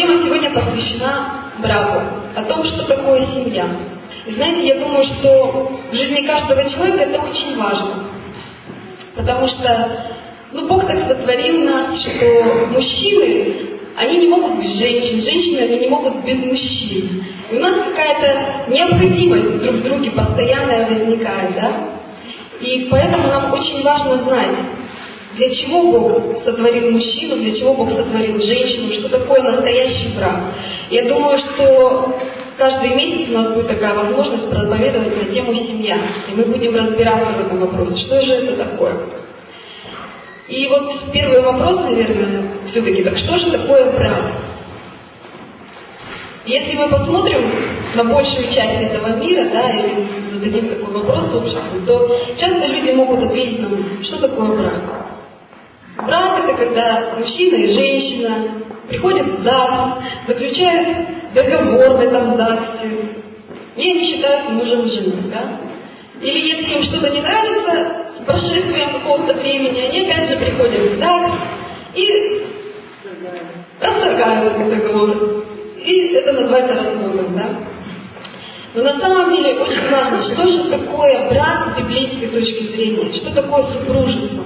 тема сегодня посвящена браку, о том, что такое семья. И знаете, я думаю, что в жизни каждого человека это очень важно. Потому что ну, Бог так сотворил нас, что мужчины, они не могут без женщин, женщины, они не могут без мужчин. И у нас какая-то необходимость друг в друге постоянная возникает, да? И поэтому нам очень важно знать, для чего Бог сотворил мужчину, для чего Бог сотворил женщину, что такое настоящий брак. Я думаю, что каждый месяц у нас будет такая возможность проповедовать на тему семья. И мы будем разбираться в этом вопросе, что же это такое. И вот первый вопрос, наверное, все-таки, так что же такое брак? Если мы посмотрим на большую часть этого мира, да, или зададим такой вопрос обществу, то часто люди могут ответить нам, что такое брак. Брак это когда мужчина и женщина приходят в ЗАГС, заключают договор в этом ЗАГСе, и они считаются мужем и женой, да? Или если им что-то не нравится, с прошествием какого-то времени, они опять же приходят в ЗАГС и расторгают договор. И это называется разводом, да? Но на самом деле очень важно, что же такое брак с библейской точки зрения, что такое супружество.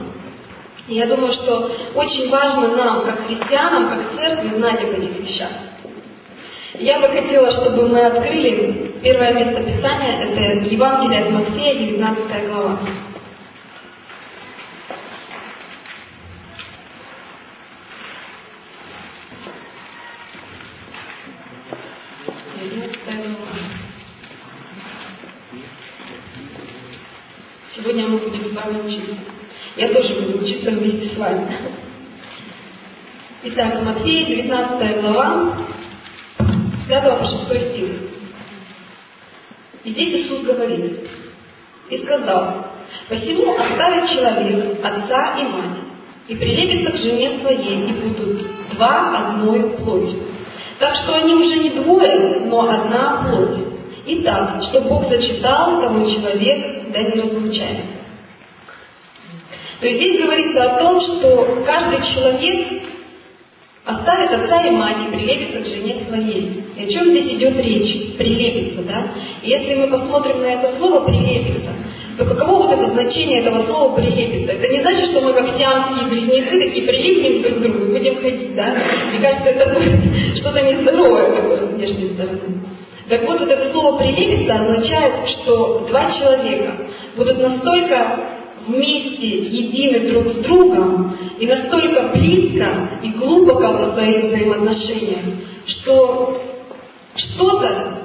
Я думаю, что очень важно нам, как христианам, как церкви, знать об этих вещах. Я бы хотела, чтобы мы открыли первое место Писания, это Евангелие от Матфея, 19 глава. Сегодня мы будем с вами учиться. Я тоже буду учиться вместе с вами. Итак, Матфея, 19 глава, 5 по 6 стих. И здесь Иисус говорит, и сказал, «Посему оставит человек отца и мать, и прилепится к жене своей, и будут два одной плотью. Так что они уже не двое, но одна плоть. Итак, что Бог зачитал, тому человек да не разлучает. То есть здесь говорится о том, что каждый человек оставит отца и мать и прилепится к жене своей. И о чем здесь идет речь? Прилепится, да? И если мы посмотрим на это слово «прилепится», то каково вот это значение этого слова «прилепится»? Это не значит, что мы как сиамские близнецы такие прилипнем друг к другу будем ходить, да? Мне кажется, это будет что-то нездоровое такое с внешней стороны. Так вот, вот это слово «прилепится» означает, что два человека будут настолько вместе едины друг с другом и настолько близко и глубоко в своих взаимоотношениях, что что-то,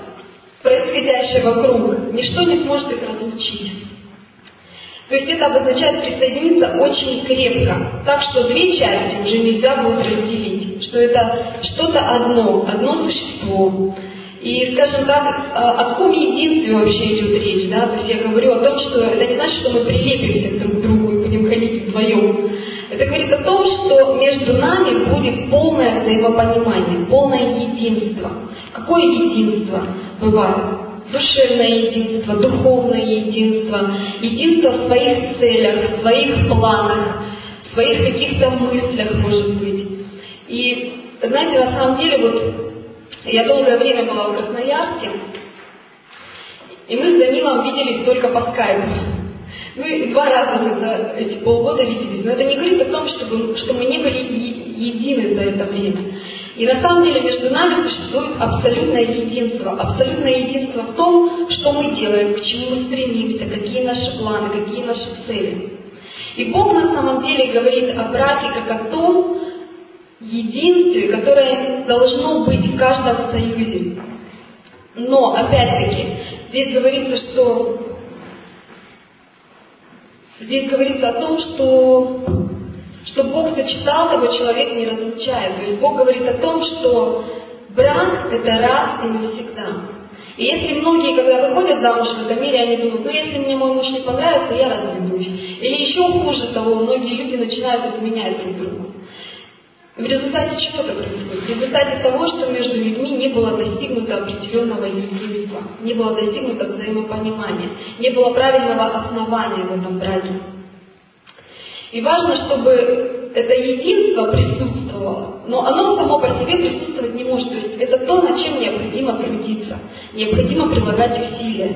происходящее вокруг, ничто не сможет их разлучить. То есть это обозначает присоединиться очень крепко, так что две части уже нельзя будет разделить, что это что-то одно, одно существо, и, скажем так, о каком единстве вообще идет речь, да? То есть я говорю о том, что это не значит, что мы прилепимся друг к другу и будем ходить вдвоем. Это говорит о том, что между нами будет полное взаимопонимание, полное единство. Какое единство бывает? Душевное единство, духовное единство, единство в своих целях, в своих планах, в своих каких-то мыслях, может быть. И, знаете, на самом деле, вот я долгое время была в Красноярске, и мы с Данилом виделись только по скайпу. Мы два раза за эти полгода виделись, но это не говорит о том, чтобы, что мы не были едины за это время. И на самом деле между нами существует абсолютное единство. Абсолютное единство в том, что мы делаем, к чему мы стремимся, какие наши планы, какие наши цели. И Бог на самом деле говорит о браке как о том, единстве, которое должно быть в каждом союзе. Но, опять-таки, здесь говорится, что здесь говорится о том, что, что Бог сочетал, его человек не разлучает. То есть Бог говорит о том, что брак – это раз и навсегда. И если многие, когда выходят замуж в этом мире, они думают, ну если мне мой муж не понравится, я разведусь. Или еще хуже того, многие люди начинают изменять друг другу. В результате чего это происходит? В результате того, что между людьми не было достигнуто определенного единства, не было достигнуто взаимопонимания, не было правильного основания в этом браке. И важно, чтобы это единство присутствовало, но оно само по себе присутствовать не может, то, над чем необходимо трудиться, необходимо прилагать усилия.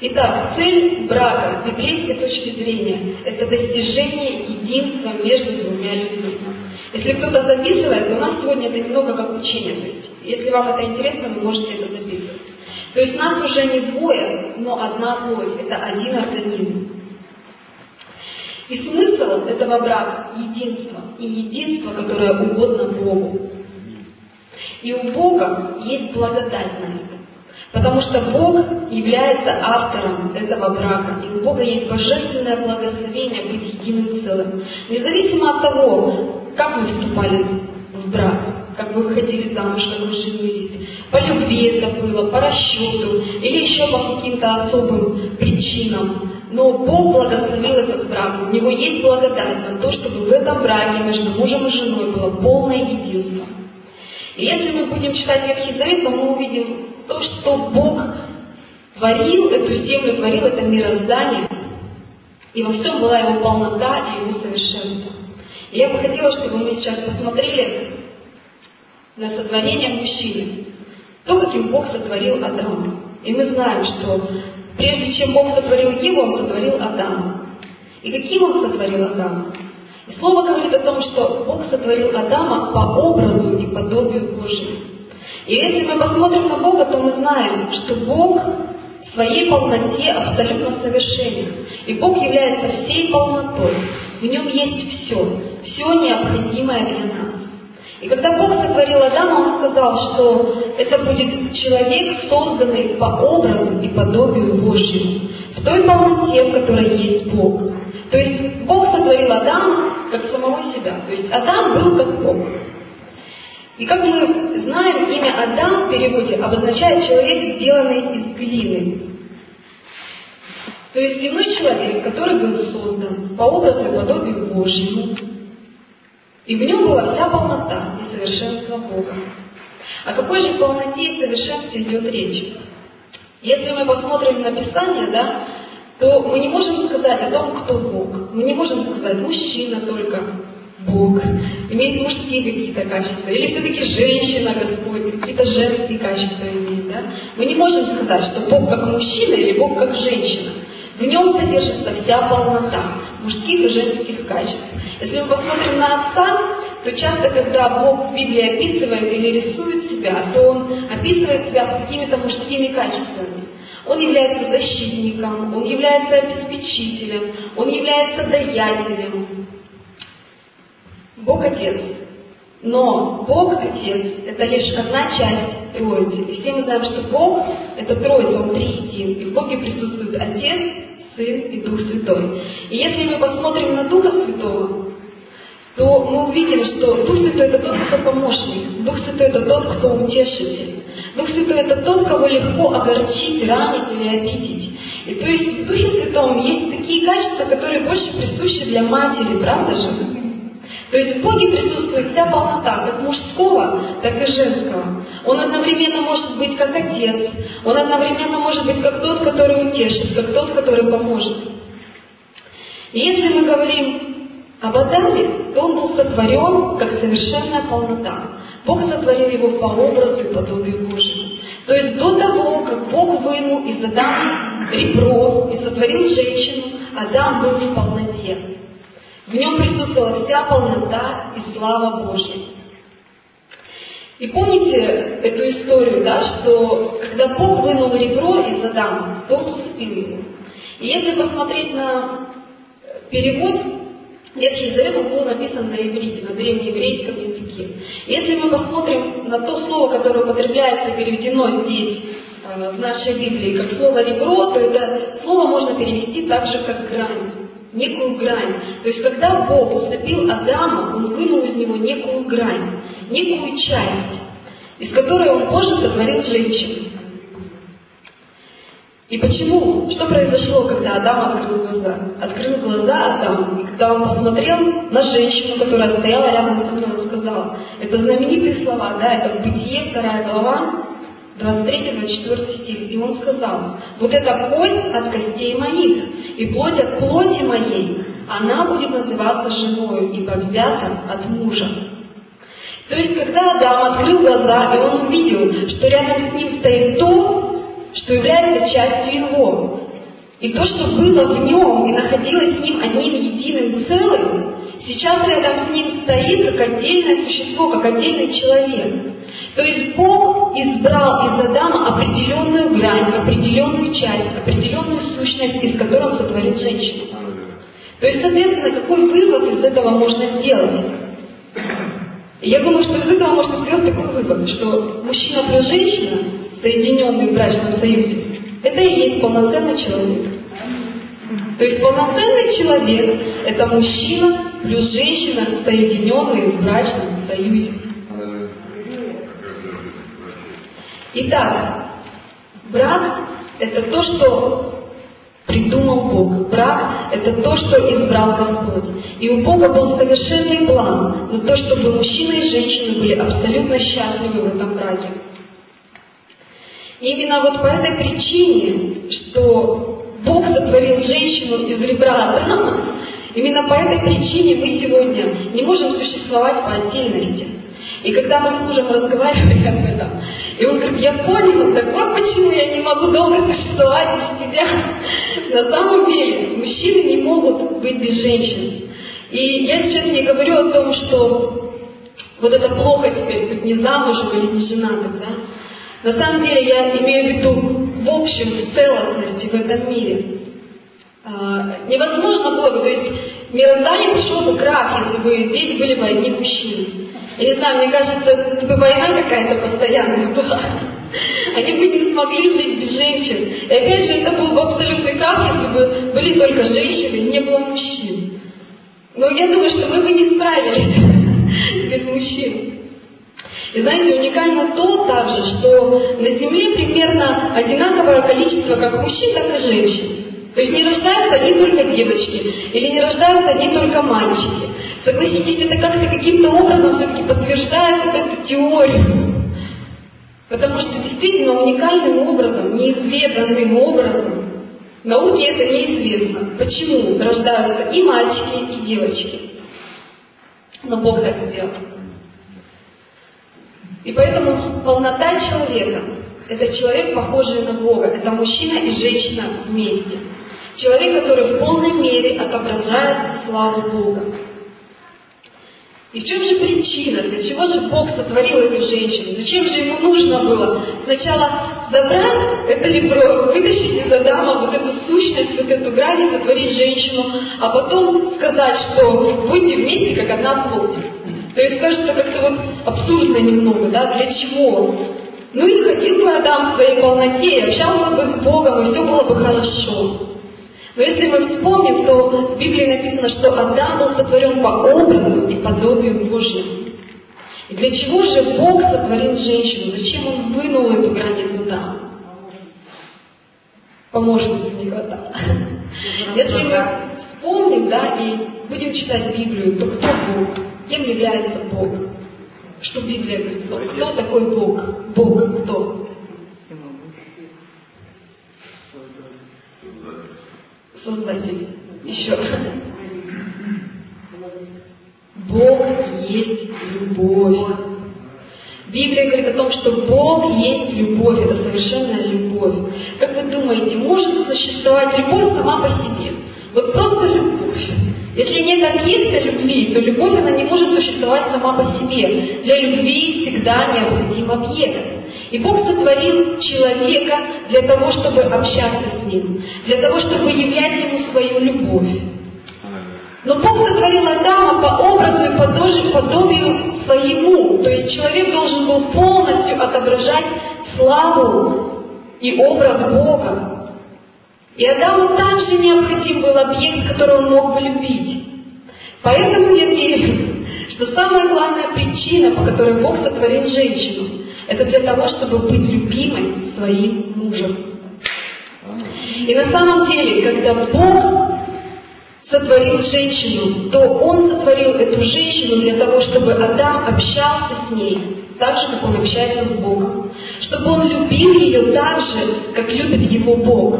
Итак, цель брака с библейской точки зрения – это достижение единства между двумя людьми. Если кто-то записывает, у нас сегодня это немного как учение. То есть, если вам это интересно, вы можете это записывать. То есть нас уже не двое, но одна плоть. Это один организм. И смысл этого брака – единство. И единство, которое угодно Богу. И у Бога есть благодать на это. Потому что Бог является автором этого брака, и у Бога есть божественное благословение быть единым целым. Независимо от того, как мы вступали в брак, как вы выходили замуж, как вы женились, по любви это было, по расчету или еще по каким-то особым причинам. Но Бог благословил этот брак. У него есть благодать на то, чтобы в этом браке между мужем и женой было полное единство. И если мы будем читать Ветхий Завет, то мы увидим то, что Бог творил эту землю, творил это мироздание, и во всем была его полнота и его совершенство. Я бы хотела, чтобы мы сейчас посмотрели на сотворение мужчины, то, каким Бог сотворил Адама. И мы знаем, что прежде чем Бог сотворил его, Он сотворил Адама. И каким Он сотворил Адама? И Слово говорит о том, что Бог сотворил Адама по образу и подобию Божьему. И если мы посмотрим на Бога, то мы знаем, что Бог в своей полноте абсолютно совершенен. И Бог является всей полнотой. В нем есть все, все необходимое для нас. И когда Бог сотворил Адама, Он сказал, что это будет человек, созданный по образу и подобию Божьему, в той полноте, в которой есть Бог. То есть Бог сотворил Адама как самого себя. То есть Адам был как Бог. И как мы знаем, имя Адам в переводе обозначает человек, сделанный из глины. То есть земной человек, который был создан по образу и подобию Божьему, и в нем была вся полнота и совершенство Бога. О какой же полноте и совершенстве идет речь? Если мы посмотрим на Писание, да, то мы не можем сказать о том, кто Бог. Мы не можем сказать, мужчина только, Бог, имеет мужские какие-то качества, или все-таки женщина Господь, какие-то женские качества имеет, да? Мы не можем сказать, что Бог как мужчина или Бог как женщина. В нем содержится вся полнота мужских и женских качеств. Если мы посмотрим на Отца, то часто, когда Бог в Библии описывает или рисует себя, то Он описывает себя какими-то мужскими качествами. Он является защитником, он является обеспечителем, он является даятелем, Бог Отец. Но Бог Отец – это лишь одна часть Троицы. И все мы знаем, что Бог – это Троица, Он триедин. И в Боге присутствует Отец, Сын и Дух Святой. И если мы посмотрим на Духа Святого, то мы увидим, что Дух Святой – это тот, кто помощник. Дух Святой – это тот, кто утешитель. Дух Святой – это тот, кого легко огорчить, ранить или обидеть. И то есть в Духе Святом есть такие качества, которые больше присущи для матери, правда же? То есть в Боге присутствует вся полнота, как мужского, так и женского. Он одновременно может быть как отец, он одновременно может быть как тот, который утешит, как тот, который поможет. И если мы говорим об Адаме, то он был сотворен как совершенная полнота. Бог сотворил его по образу и подобию Божьему. То есть до того, как Бог вынул из Адама ребро и сотворил женщину, Адам был в полноте. В нем присутствовала вся полнота и слава Божья. И помните эту историю, да, что когда Бог вынул ребро из Адама, то он усыпил его. И если посмотреть на перевод, Ветхий Завет был написан на иврите, на древнееврейском языке. Если мы посмотрим на то слово, которое употребляется, переведено здесь, э, в нашей Библии, как слово «ребро», то это слово можно перевести так же, как «грань» некую грань. То есть, когда Бог усыпил Адама, Он вынул из него некую грань, некую часть, из которой Он позже сотворил женщину. И почему? Что произошло, когда Адам открыл глаза? Открыл глаза Адам, и когда он посмотрел на женщину, которая стояла рядом с ним, он сказал, это знаменитые слова, да, это в Бытие, вторая глава, 23-24 стих. И он сказал, вот эта кость от костей моих, и плоть от плоти моей, она будет называться женою, ибо взята от мужа. То есть, когда Адам открыл глаза, и он увидел, что рядом с ним стоит то, что является частью его. И то, что было в нем и находилось с ним одним единым целым, сейчас рядом с ним стоит как отдельное существо, как отдельный человек. То есть Бог избрал из Адама определенную грань, определенную часть, определенную сущность, из которой он сотворит женщину. То есть, соответственно, какой вывод из этого можно сделать? Я думаю, что из этого можно сделать такой вывод, что мужчина плюс женщина, соединенные в брачном союзе, это и есть полноценный человек. То есть полноценный человек – это мужчина плюс женщина, соединенные в брачном союзе. Итак, брак – это то, что придумал Бог. Брак – это то, что избрал Господь. И у Бога был совершенный план на то, чтобы мужчина и женщина были абсолютно счастливы в этом браке. И именно вот по этой причине, что Бог сотворил женщину из ребра Адама, именно по этой причине мы сегодня не можем существовать по отдельности. И когда мы с мужем разговаривали об этом, и он говорит, я понял, так вот почему я не могу долго существовать без тебя. На самом деле, мужчины не могут быть без женщин. И я сейчас не говорю о том, что вот это плохо теперь быть не замужем или не женатым, да? На самом деле я имею в виду в общем, в целостности в этом мире. А, невозможно было бы, то есть мироздание пришло бы крах, если бы здесь были бы одни мужчины. Я не знаю, мне кажется, бы война какая-то постоянная была. Они бы не смогли жить без женщин. И опять же, это был бы абсолютный крах, если бы были только женщины не было мужчин. Но я думаю, что мы бы не справились без мужчин. И знаете, уникально то также, что на Земле примерно одинаковое количество как мужчин, так и женщин. То есть не рождаются одни только девочки, или не рождаются одни только мальчики. Согласитесь, это как-то каким-то образом все-таки подтверждает вот эту теорию. Потому что действительно уникальным образом, неизведанным образом, науке это неизвестно. Почему рождаются и мальчики, и девочки. Но Бог так сделал. И поэтому полнота человека – это человек, похожий на Бога. Это мужчина и женщина вместе. Человек, который в полной мере отображает славу Бога. И в чем же причина? Для чего же Бог сотворил эту женщину? Зачем же ему нужно было сначала забрать это ребро, вытащить из Адама вот эту сущность, вот эту грань, сотворить женщину, а потом сказать, что будьте вместе, как одна плоть. То есть кажется как-то вот абсурдно немного, да, для чего? Ну и ходил бы Адам в своей полноте, общался бы с Богом, и все было бы хорошо. Но если мы вспомним, то в Библии написано, что Адам был сотворен по образу и подобию Божьему. И для чего же Бог сотворил женщину? Зачем Он вынул эту грань из Адама? Помощницы не хватало. Если мы вспомним, да, и будем читать Библию, то кто Бог? Кем является Бог? Что Библия говорит? Кто такой Бог? Бог кто? Создатель. Еще. Бог есть любовь. Библия говорит о том, что Бог есть любовь, это совершенная любовь. Как вы думаете, может существовать любовь сама по себе? Вот просто любовь. Если нет объекта любви, то любовь, она не может существовать сама по себе. Для любви всегда необходим объект. И Бог сотворил человека для того, чтобы общаться с ним, для того, чтобы являть ему свою любовь. Но Бог сотворил Адама по образу и подобию, подобию своему. То есть человек должен был полностью отображать славу и образ Бога. И Адаму также необходим был объект, который он мог бы любить. Поэтому я верю, что самая главная причина, по которой Бог сотворил женщину, это для того, чтобы быть любимой своим мужем. И на самом деле, когда Бог сотворил женщину, то Он сотворил эту женщину для того, чтобы Адам общался с ней, так же, как он общается с Богом. Чтобы он любил ее так же, как любит его Бог.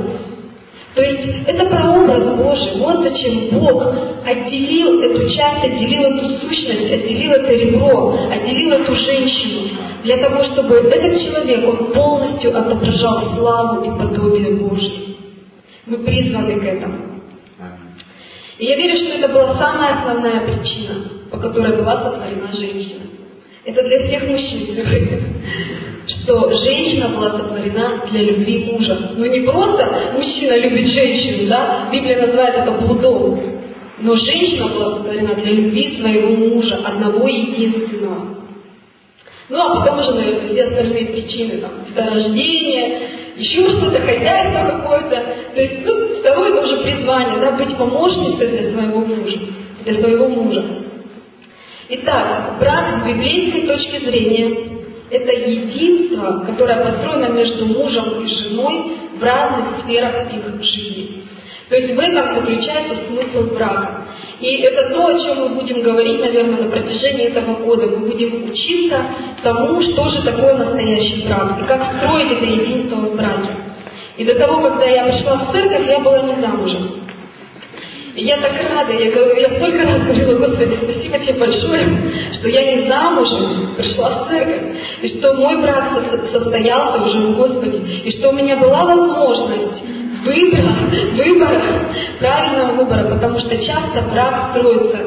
То есть это прообраз Божий. Вот зачем Бог отделил эту часть, отделил эту сущность, отделил это ребро, отделил эту женщину. для того, чтобы этот человек, он полностью отображал славу и подобие Божье. Мы призваны к этому. И я верю, что это была самая основная причина, по которой была сотворена женщина. Это для всех мужчин что женщина была сотворена для любви мужа. Ну не просто мужчина любит женщину, да, Библия называет это блудом, но женщина была сотворена для любви своего мужа, одного единственного. Ну а потом уже, наверное, все остальные причины, там, деторождение, еще что-то, хозяйство какое-то. То есть, ну, второе это уже призвание, да, быть помощницей для своего мужа, для своего мужа. Итак, брак с библейской точки зрения это единство, которое построено между мужем и женой в разных сферах их жизни. То есть в этом заключается смысл брака. И это то, о чем мы будем говорить, наверное, на протяжении этого года. Мы будем учиться тому, что же такое настоящий брак, и как строить это единство в браке. И до того, когда я пришла в церковь, я была не замужем. И я так рада, я, говорю, я столько раз говорила, Господи, спасибо тебе большое, что я не замужем, пришла в церковь, и что мой брак состоялся уже в Господе, и что у меня была возможность выбора, выбора, правильного выбора, потому что часто брак строится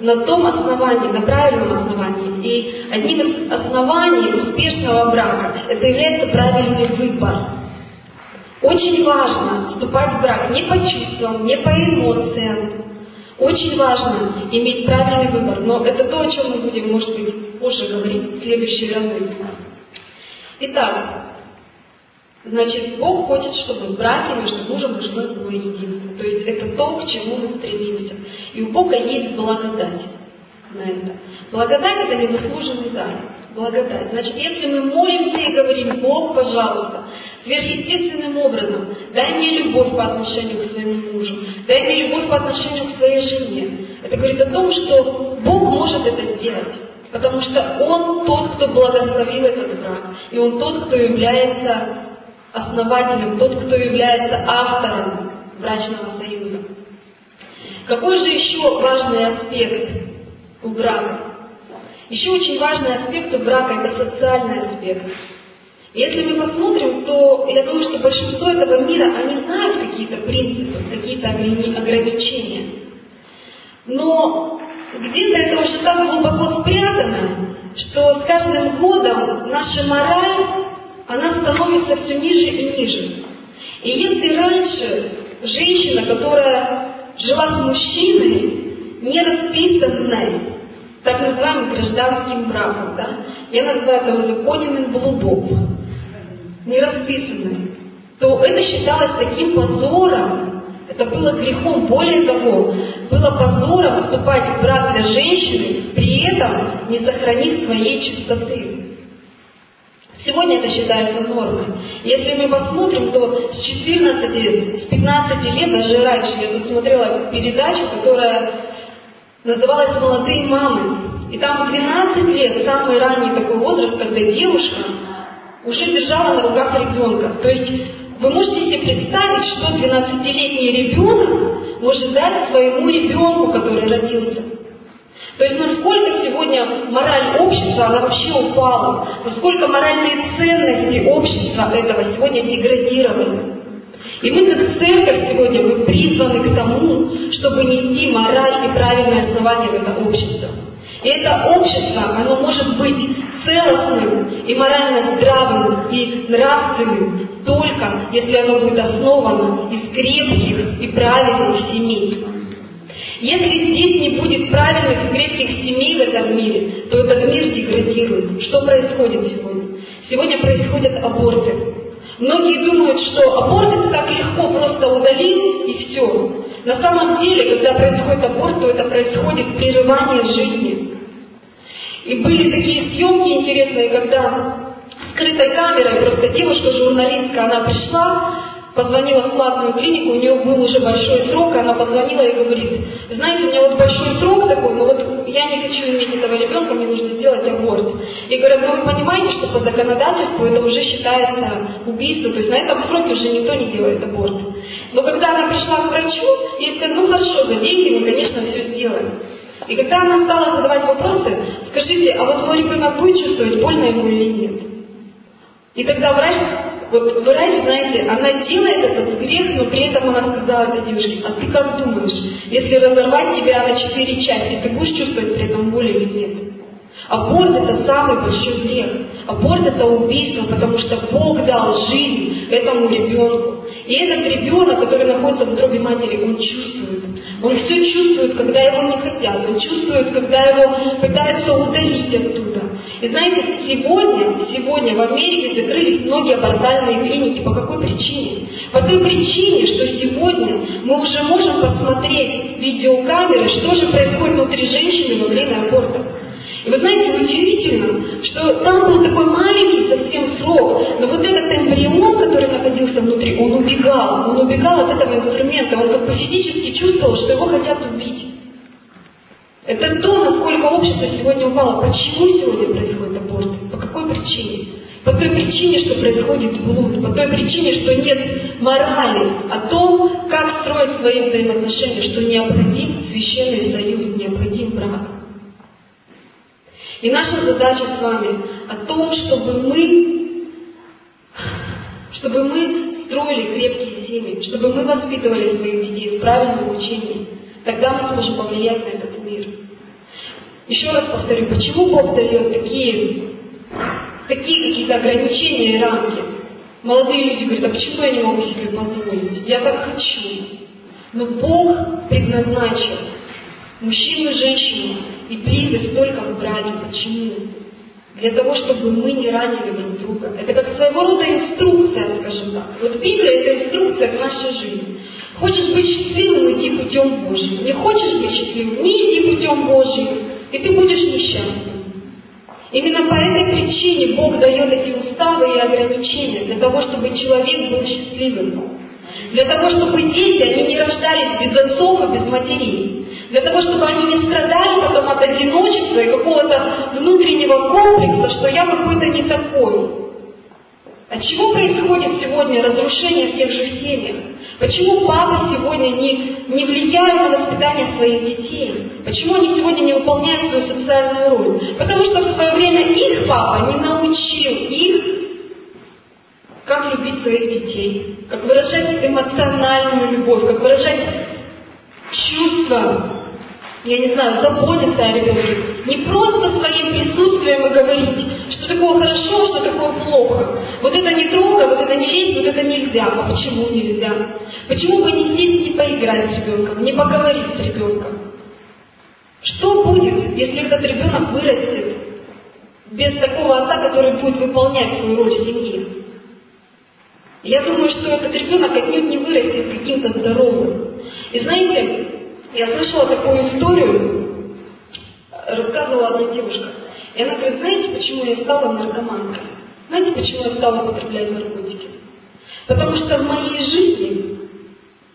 на том основании, на правильном основании. И одним из оснований успешного брака это является правильный выбор. Очень важно вступать в брак не по чувствам, не по эмоциям. Очень важно иметь правильный выбор. Но это то, о чем мы будем, может быть, позже говорить в следующие разы. Итак, значит, Бог хочет, чтобы в браке между мужем и женой было единство. То есть это то, к чему мы стремимся. И у Бога есть благодать на это. Благодать – это незаслуженный дар. Благодать. Значит, если мы молимся и говорим, Бог, пожалуйста, сверхъестественным образом. Дай мне любовь по отношению к своему мужу. Дай мне любовь по отношению к своей жене. Это говорит о том, что Бог может это сделать. Потому что Он тот, кто благословил этот брак. И Он тот, кто является основателем, тот, кто является автором брачного союза. Какой же еще важный аспект у брака? Еще очень важный аспект у брака – это социальный аспект. Если мы посмотрим, то я думаю, что большинство этого мира, они знают какие-то принципы, какие-то ограничения. Но где-то это уже так глубоко спрятано, что с каждым годом наша мораль, она становится все ниже и ниже. И если раньше женщина, которая жила с мужчиной, не расписанной, так называемым гражданским браком, да, я называю это узаконенным блудом, не расписанной, то это считалось таким позором, это было грехом. Более того, было позором вступать в брак для женщины, при этом не сохранив своей чистоты. Сегодня это считается нормой. Если мы посмотрим, то с 14, с 15 лет, даже раньше, я тут смотрела передачу, которая называлась «Молодые мамы». И там в 12 лет, самый ранний такой возраст, когда девушка уже держала на руках ребенка. То есть вы можете себе представить, что 12-летний ребенок может дать своему ребенку, который родился. То есть насколько сегодня мораль общества, она вообще упала, насколько моральные ценности общества этого сегодня деградированы. И мы как церковь сегодня мы призваны к тому, чтобы нести мораль и правильное основание в это общество. И это общество, оно может быть целостным и морально здравым и нравственным только если оно будет основано из крепких и правильных семей. Если здесь не будет правильных и крепких семей в этом мире, то этот мир деградирует. Что происходит сегодня? Сегодня происходят аборты. Многие думают, что аборт это так легко, просто удалить и все. На самом деле, когда происходит аборт, то это происходит прерывание жизни. И были такие съемки интересные, когда скрытой камерой просто девушка-журналистка, она пришла, позвонила в платную клинику, у нее был уже большой срок, она позвонила и говорит, знаете, у меня вот большой срок такой, но вот я не хочу иметь этого ребенка, мне нужно сделать аборт. И говорят, ну вы понимаете, что по законодательству это уже считается убийством, то есть на этом сроке уже никто не делает аборт. Но когда она пришла к врачу, ей сказали, ну хорошо, за деньги мы, конечно, все сделаем. И когда она стала задавать вопросы, скажите, а вот мой ребенок будет чувствовать, больно ему или нет? И тогда врач, вот врач, знаете, она делает этот грех, но при этом она сказала этой девушке, а ты как думаешь, если разорвать тебя на четыре части, ты будешь чувствовать при этом боль или нет? Аборт это самый большой грех. Аборт это убийство, потому что Бог дал жизнь этому ребенку. И этот ребенок, который находится в утробе матери, он чувствует. Он все чувствует, когда его не хотят. Он чувствует, когда его пытаются удалить оттуда. И знаете, сегодня, сегодня в Америке закрылись многие абортальные клиники. По какой причине? По той причине, что сегодня мы уже можем посмотреть видеокамеры, что же происходит внутри женщины во время аборта. И вы знаете, удивительно, что там был такой маленький совсем срок, но вот этот эмбрион, который находился внутри, он убегал, он убегал от этого инструмента, он как бы физически чувствовал, что его хотят убить. Это то, насколько общество сегодня упало. Почему сегодня происходит аборт? По какой причине? По той причине, что происходит блуд, по той причине, что нет морали о том, как строить свои взаимоотношения, что необходим священный союз, необходим брак. И наша задача с вами о том, чтобы мы, чтобы мы строили крепкие семьи, чтобы мы воспитывали своих детей в правильном учении. Тогда мы сможем повлиять на этот мир. Еще раз повторю, почему Бог дает такие, такие какие-то ограничения и рамки? Молодые люди говорят, а почему я не могу себе позволить? Я так хочу. Но Бог предназначил мужчину и женщину и близость только в браке. Почему? Для того, чтобы мы не ранили друг друга. Это как своего рода инструкция, скажем так. Вот Библия – это инструкция к нашей жизни. Хочешь быть счастливым – иди путем Божьим. Не хочешь быть счастливым – не иди путем Божьим, и ты будешь несчастным. Именно по этой причине Бог дает эти уставы и ограничения, для того, чтобы человек был счастливым. Для того, чтобы дети, они не рождались без отцов и без матерей для того, чтобы они не страдали потом от одиночества и какого-то внутреннего комплекса, что я какой-то не такой. От чего происходит сегодня разрушение в тех же семьях? Почему папы сегодня не, не влияют на воспитание своих детей? Почему они сегодня не выполняют свою социальную роль? Потому что в свое время их папа не научил их, как любить своих детей, как выражать эмоциональную любовь, как выражать чувства я не знаю, заботиться о ребенке. Не просто своим присутствием и говорить, что такое хорошо, что такое плохо. Вот это не трогай, вот это не лезь, вот это нельзя. А почему нельзя? Почему бы не сесть, не поиграть с ребенком, не поговорить с ребенком? Что будет, если этот ребенок вырастет без такого отца, который будет выполнять свою роль в семье? Я думаю, что этот ребенок отнюдь не вырастет каким-то здоровым. И знаете, я слышала такую историю, рассказывала одна девушка. И она говорит, знаете, почему я стала наркоманкой? Знаете, почему я стала употреблять наркотики? Потому что в моей жизни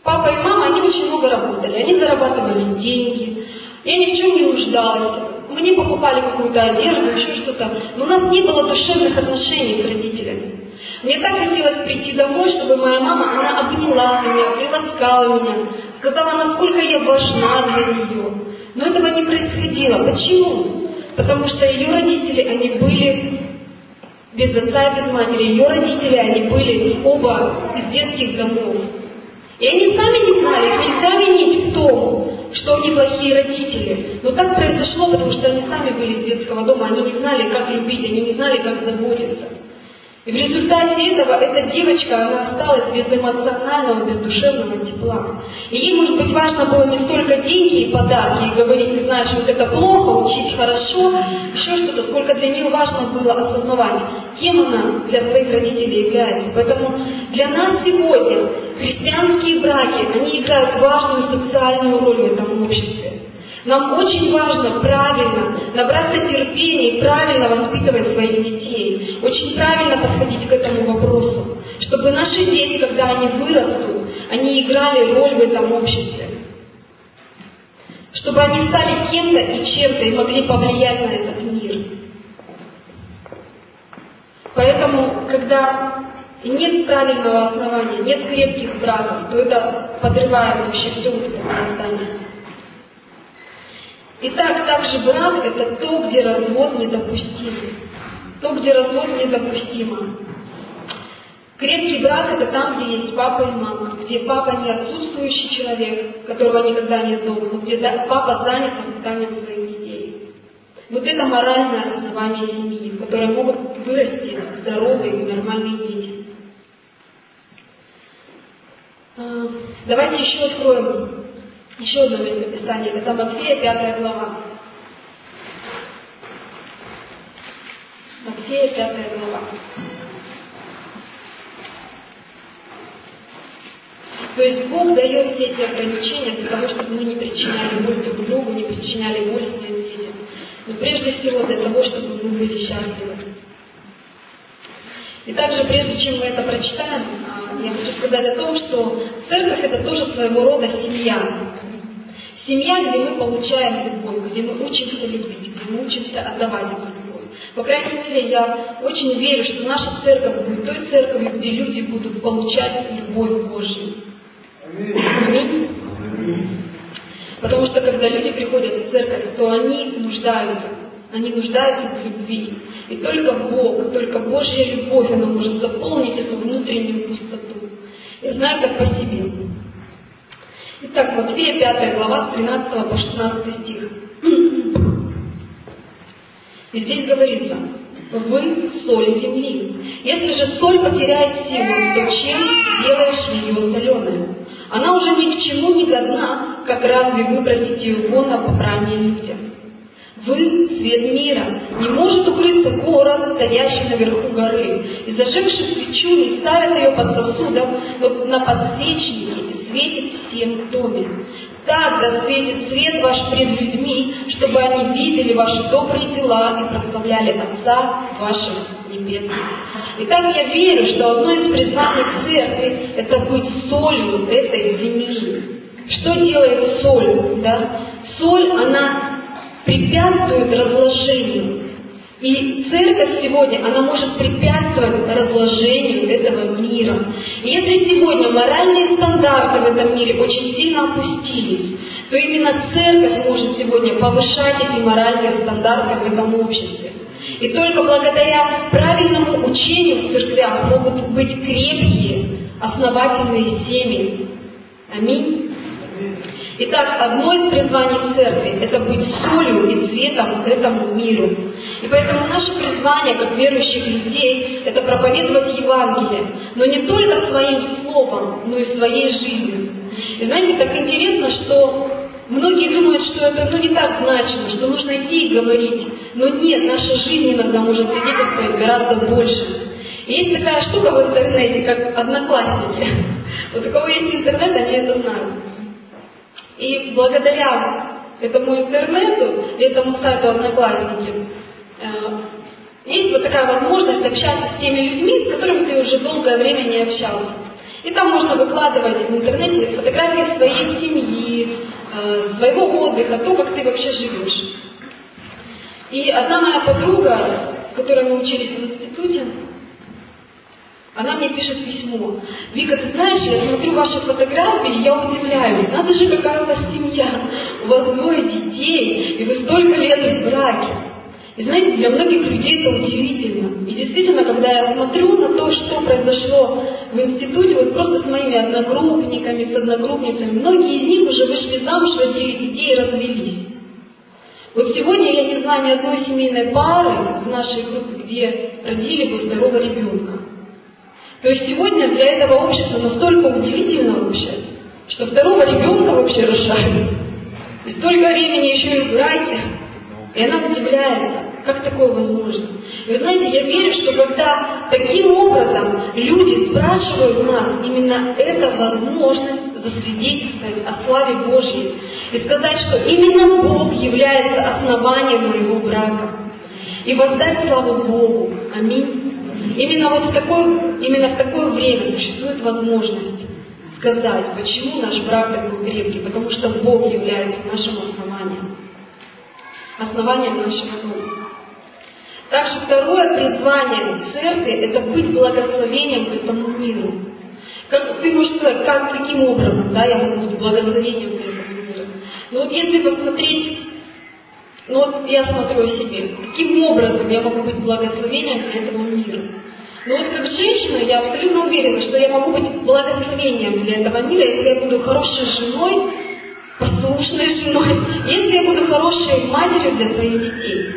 папа и мама, они очень много работали. Они зарабатывали деньги. Я ни в чем не нуждалась. Мне покупали какую-то одежду, еще что-то. Но у нас не было душевных отношений с родителями. Мне так хотелось прийти домой, чтобы моя мама, она обняла меня, приласкала меня, сказала, насколько я важна для нее. Но этого не происходило. Почему? Потому что ее родители, они были без отца и без матери. Ее родители, они были оба из детских домов. И они сами не знали, их нельзя винить в том, что они плохие родители. Но так произошло, потому что они сами были из детского дома, они не знали, как любить, они не знали, как заботиться. И в результате этого эта девочка, она осталась без эмоционального, без душевного тепла. И ей, может быть, важно было не столько деньги и подарки, и говорить, ты знаешь, вот это плохо, учить хорошо, еще что-то, сколько для нее важно было осознавать, кем она для своих родителей является. Поэтому для нас сегодня христианские браки, они играют важную социальную роль в этом обществе. Нам очень важно правильно набраться терпения и правильно воспитывать своих детей. Очень правильно подходить к этому вопросу, чтобы наши дети, когда они вырастут, они играли роль в этом обществе. Чтобы они стали кем-то и чем-то и могли повлиять на этот мир. Поэтому, когда нет правильного основания, нет крепких браков, то это подрывает вообще все воспитание. Итак, также брак – это то, где развод недопустим. То, где развод недопустимо. Крепкий брак – это там, где есть папа и мама, где папа не отсутствующий человек, которого никогда нет дома, но где папа занят воспитанием своих детей. Вот это моральное основание семьи, в которой могут вырасти здоровые, нормальные дети. А, давайте еще откроем еще одно местописание. Это Матфея, пятая глава. Матфея, пятая глава. То есть Бог дает все эти ограничения для того, чтобы мы не причиняли боль друг другу, не причиняли боль своим детям. Но прежде всего для того, чтобы мы были счастливы. И также, прежде чем мы это прочитаем, а, я хочу сказать о том, что церковь это тоже своего рода семья. Семья, где мы получаем любовь, где мы учимся любить, где мы учимся отдавать эту любовь. По крайней мере, я очень верю, что наша церковь будет той церковью, где люди будут получать любовь Божью. Потому что когда люди приходят в церковь, то они нуждаются. Они нуждаются в любви. И только Бог, только Божья любовь, она может заполнить эту внутреннюю пустоту. Я знаю как по себе. Итак, Матфея 5 глава, с 13 по 16 стих. И здесь говорится, вы соль земли. Если же соль потеряет силу, то чем делаешь ее соленой? Она уже ни к чему не годна, как разве выбросить ее вон на попрание людям. Вы — свет мира. Не может укрыться город, стоящий наверху горы. И зажегший свечу не ставят ее под сосудом, но на подсвечнике светит всем в доме. Так да светит свет ваш пред людьми, чтобы они видели ваши добрые дела и прославляли Отца вашего Небесного. Итак, я верю, что одно из призваний церкви – это быть солью этой земли. Что делает соль? Да? Соль, она препятствует разложению. И церковь сегодня, она может препятствовать разложению этого мира. И если сегодня моральные стандарты в этом мире очень сильно опустились, то именно церковь может сегодня повышать эти моральные стандарты в этом обществе. И только благодаря правильному учению в церквях могут быть крепкие, основательные семьи. Аминь. Итак, одно из призваний церкви – это быть солью и цветом этому миру. И поэтому наше призвание, как верующих людей, это проповедовать Евангелие, но не только своим словом, но и своей жизнью. И знаете, так интересно, что многие думают, что это ну, не так значимо, что нужно идти и говорить. Но нет, наша жизнь иногда может свидетельствовать гораздо больше. И есть такая штука в интернете, как одноклассники. Вот у кого есть интернет, они это знают. И благодаря этому интернету, этому сайту Одноклассники, э, есть вот такая возможность общаться с теми людьми, с которыми ты уже долгое время не общался. И там можно выкладывать в интернете фотографии своей семьи, э, своего отдыха, то, как ты вообще живешь. И одна моя подруга, которой мы учились в институте, она мне пишет письмо. Вика, ты знаешь, я смотрю ваши фотографии, и я удивляюсь. Надо же, какая у вас семья. У вас двое детей, и вы столько лет в браке. И знаете, для многих людей это удивительно. И действительно, когда я смотрю на то, что произошло в институте, вот просто с моими одногруппниками, с одногруппницами, многие из них уже вышли замуж, родили детей и развелись. Вот сегодня я не знаю ни одной семейной пары в нашей группе, где родили бы здорового ребенка. То есть сегодня для этого общества настолько удивительно вообще, что второго ребенка вообще рожают. И столько времени еще и браке. И она удивляется, как такое возможно. И вы знаете, я верю, что когда таким образом люди спрашивают нас, именно это возможность засвидетельствовать о славе Божьей и сказать, что именно Бог является основанием моего брака. И воздать славу Богу. Аминь. Именно вот в такое, именно в такое время существует возможность сказать, почему наш брак такой крепкий, потому что Бог является нашим основанием, основанием нашего дома. Также второе призвание церкви – это быть благословением этому миру. Как, ты можешь сказать, как, каким образом да, я могу быть благословением для этого мира? Но вот если посмотреть Ну вот я смотрю о себе, каким образом я могу быть благословением для этого мира. Но вот как женщина я абсолютно уверена, что я могу быть благословением для этого мира, если я буду хорошей женой, послушной женой, если я буду хорошей матерью для своих детей.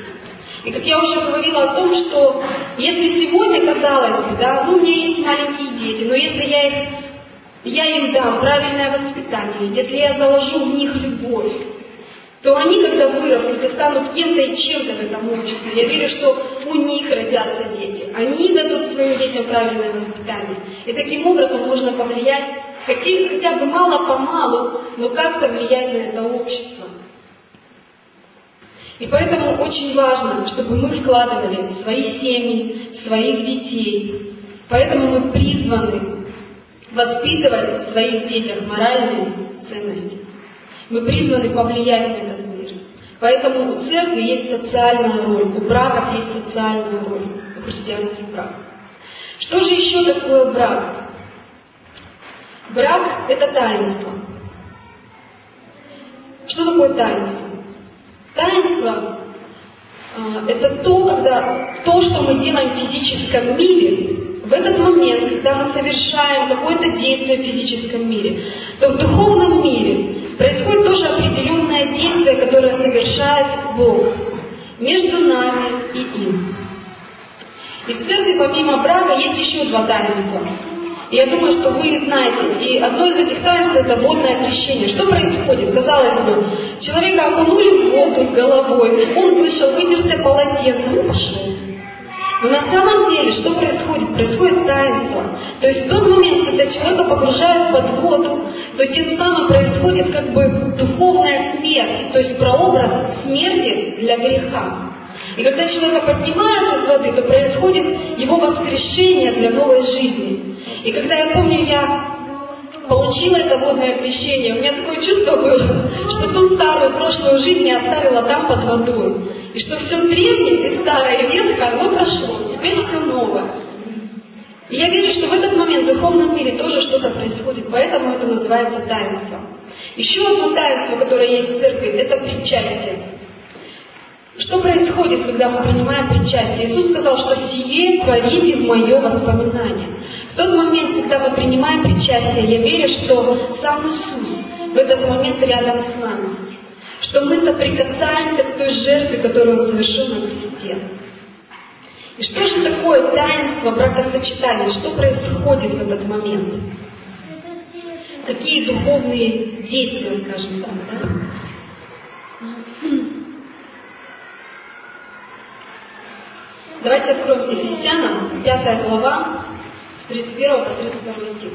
И как я уже говорила о том, что если сегодня, казалось бы, да, ну у меня есть маленькие дети, но если я их, я им дам правильное воспитание, если я заложу в них любовь, то они, когда вырастут и станут кем-то и чем-то в этом обществе, я верю, что у них родятся дети. Они дадут своим детям правильное воспитание. И таким образом можно повлиять, каким, хотя бы мало-помалу, но как-то влиять на это общество. И поэтому очень важно, чтобы мы вкладывали в свои семьи, в своих детей. Поэтому мы призваны воспитывать в своих детях моральные ценности. Мы призваны повлиять на этот мир. Поэтому у церкви есть социальная роль, у браков есть социальная роль, у христианских браков. Что же еще такое брак? Брак – это таинство. Что такое таинство? Таинство а, – это то, когда то, что мы делаем в физическом мире, в этот момент, когда мы совершаем какое-то действие в физическом мире, то в духовном мире происходит тоже определенное действие, которое совершает Бог между нами и им. И в церкви помимо брака есть еще два таинства. Я думаю, что вы знаете. И одно из этих таинств это водное крещение. Что происходит? Казалось бы, человека окунули в воду головой, он вышел, вытерся полотенцем и пошел. Но на самом деле, что происходит? Происходит таинство. То есть в тот момент, когда человека погружают под воду, то тем самым происходит как бы духовная смерть, то есть прообраз смерти для греха. И когда человека поднимают из воды, то происходит его воскрешение для новой жизни. И когда я помню, я получила это водное крещение, у меня такое чувство было, что ту старую прошлую жизнь я оставила там под водой. И что все древнее и старое и ветхое, оно прошло, теперь все новое. И я верю, что в этот момент в духовном мире тоже что-то происходит, поэтому это называется таинство. Еще одно таинство, которое есть в церкви, это причастие. Что происходит, когда мы принимаем причастие? Иисус сказал, что сие творите в мое воспоминание. В тот момент, когда мы принимаем причастие, я верю, что сам Иисус в этот момент рядом с нами. Что мы соприкасаемся к той жертве, которую Он совершил на кресте. И что же такое таинство бракосочетания? Что происходит в этот момент? Какие духовные действия, скажем так, да? Давайте откроем Ефесянам, 5 глава, с 31 по 32 стих.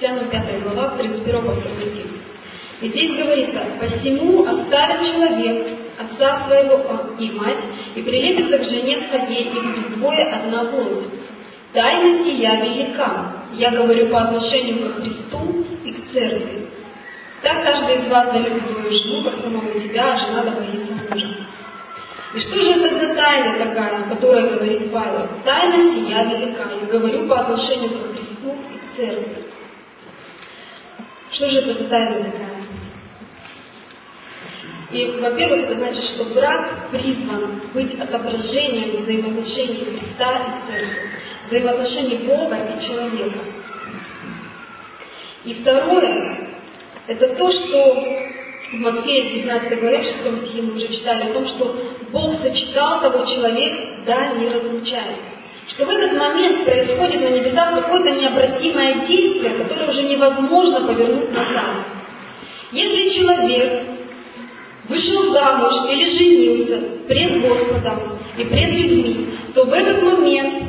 Ефесянам 5 глава, 31 по 2 стих. И здесь говорится, «Посему оставит человек отца своего и мать, и прилепится к жене своей, и будет двое одна плоть. Тайна сия велика, я говорю по отношению к Христу и к церкви. Так каждый из вас залюбит свою жену, как самого себя, а жена да мужа. И что же это за тайна такая, о которой говорит Павел? Тайна сия велика, я говорю по отношению к Христу и к церкви. Что же это за тайна такая? И, во-первых, это значит, что брак призван быть отображением взаимоотношений Христа и Церкви, взаимоотношений Бога и человека. И второе, это то, что в Матфея 19 главе, в 6 стихе мы уже читали, о том, что Бог сочетал того человек, да, не разлучает. Что в этот момент происходит на небесах какое-то необратимое действие, которое уже невозможно повернуть назад. Если человек вышел замуж или женился пред Господом и пред людьми, то в этот момент,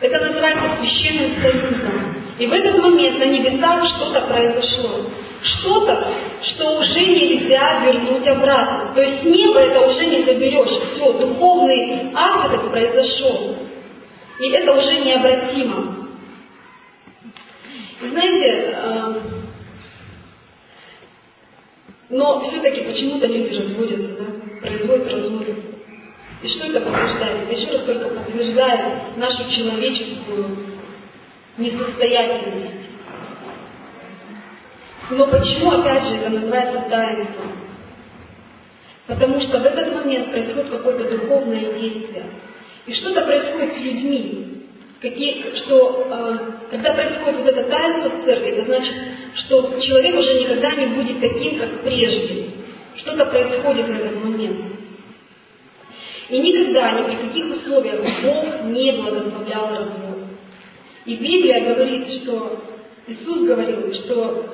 это называется священным союзом, и в этот момент на небесах что-то произошло. Что-то, что уже нельзя вернуть обратно. То есть небо это уже не заберешь. Все, духовный акт этот произошел. И это уже необратимо. Знаете, э, Но все-таки почему-то люди разводятся, да? производят разводы. И что это подтверждает? еще раз только подтверждает нашу человеческую несостоятельность. Но почему, опять же, это называется таинством? Потому что в этот момент происходит какое-то духовное действие. И что-то происходит с людьми. Какие, что, э, когда происходит вот это таинство в церкви, это значит, что человек уже никогда не будет таким, как прежде. Что-то происходит в этот момент. И никогда, ни при каких условиях Бог не благословлял развод. И Библия говорит, что Иисус говорил, что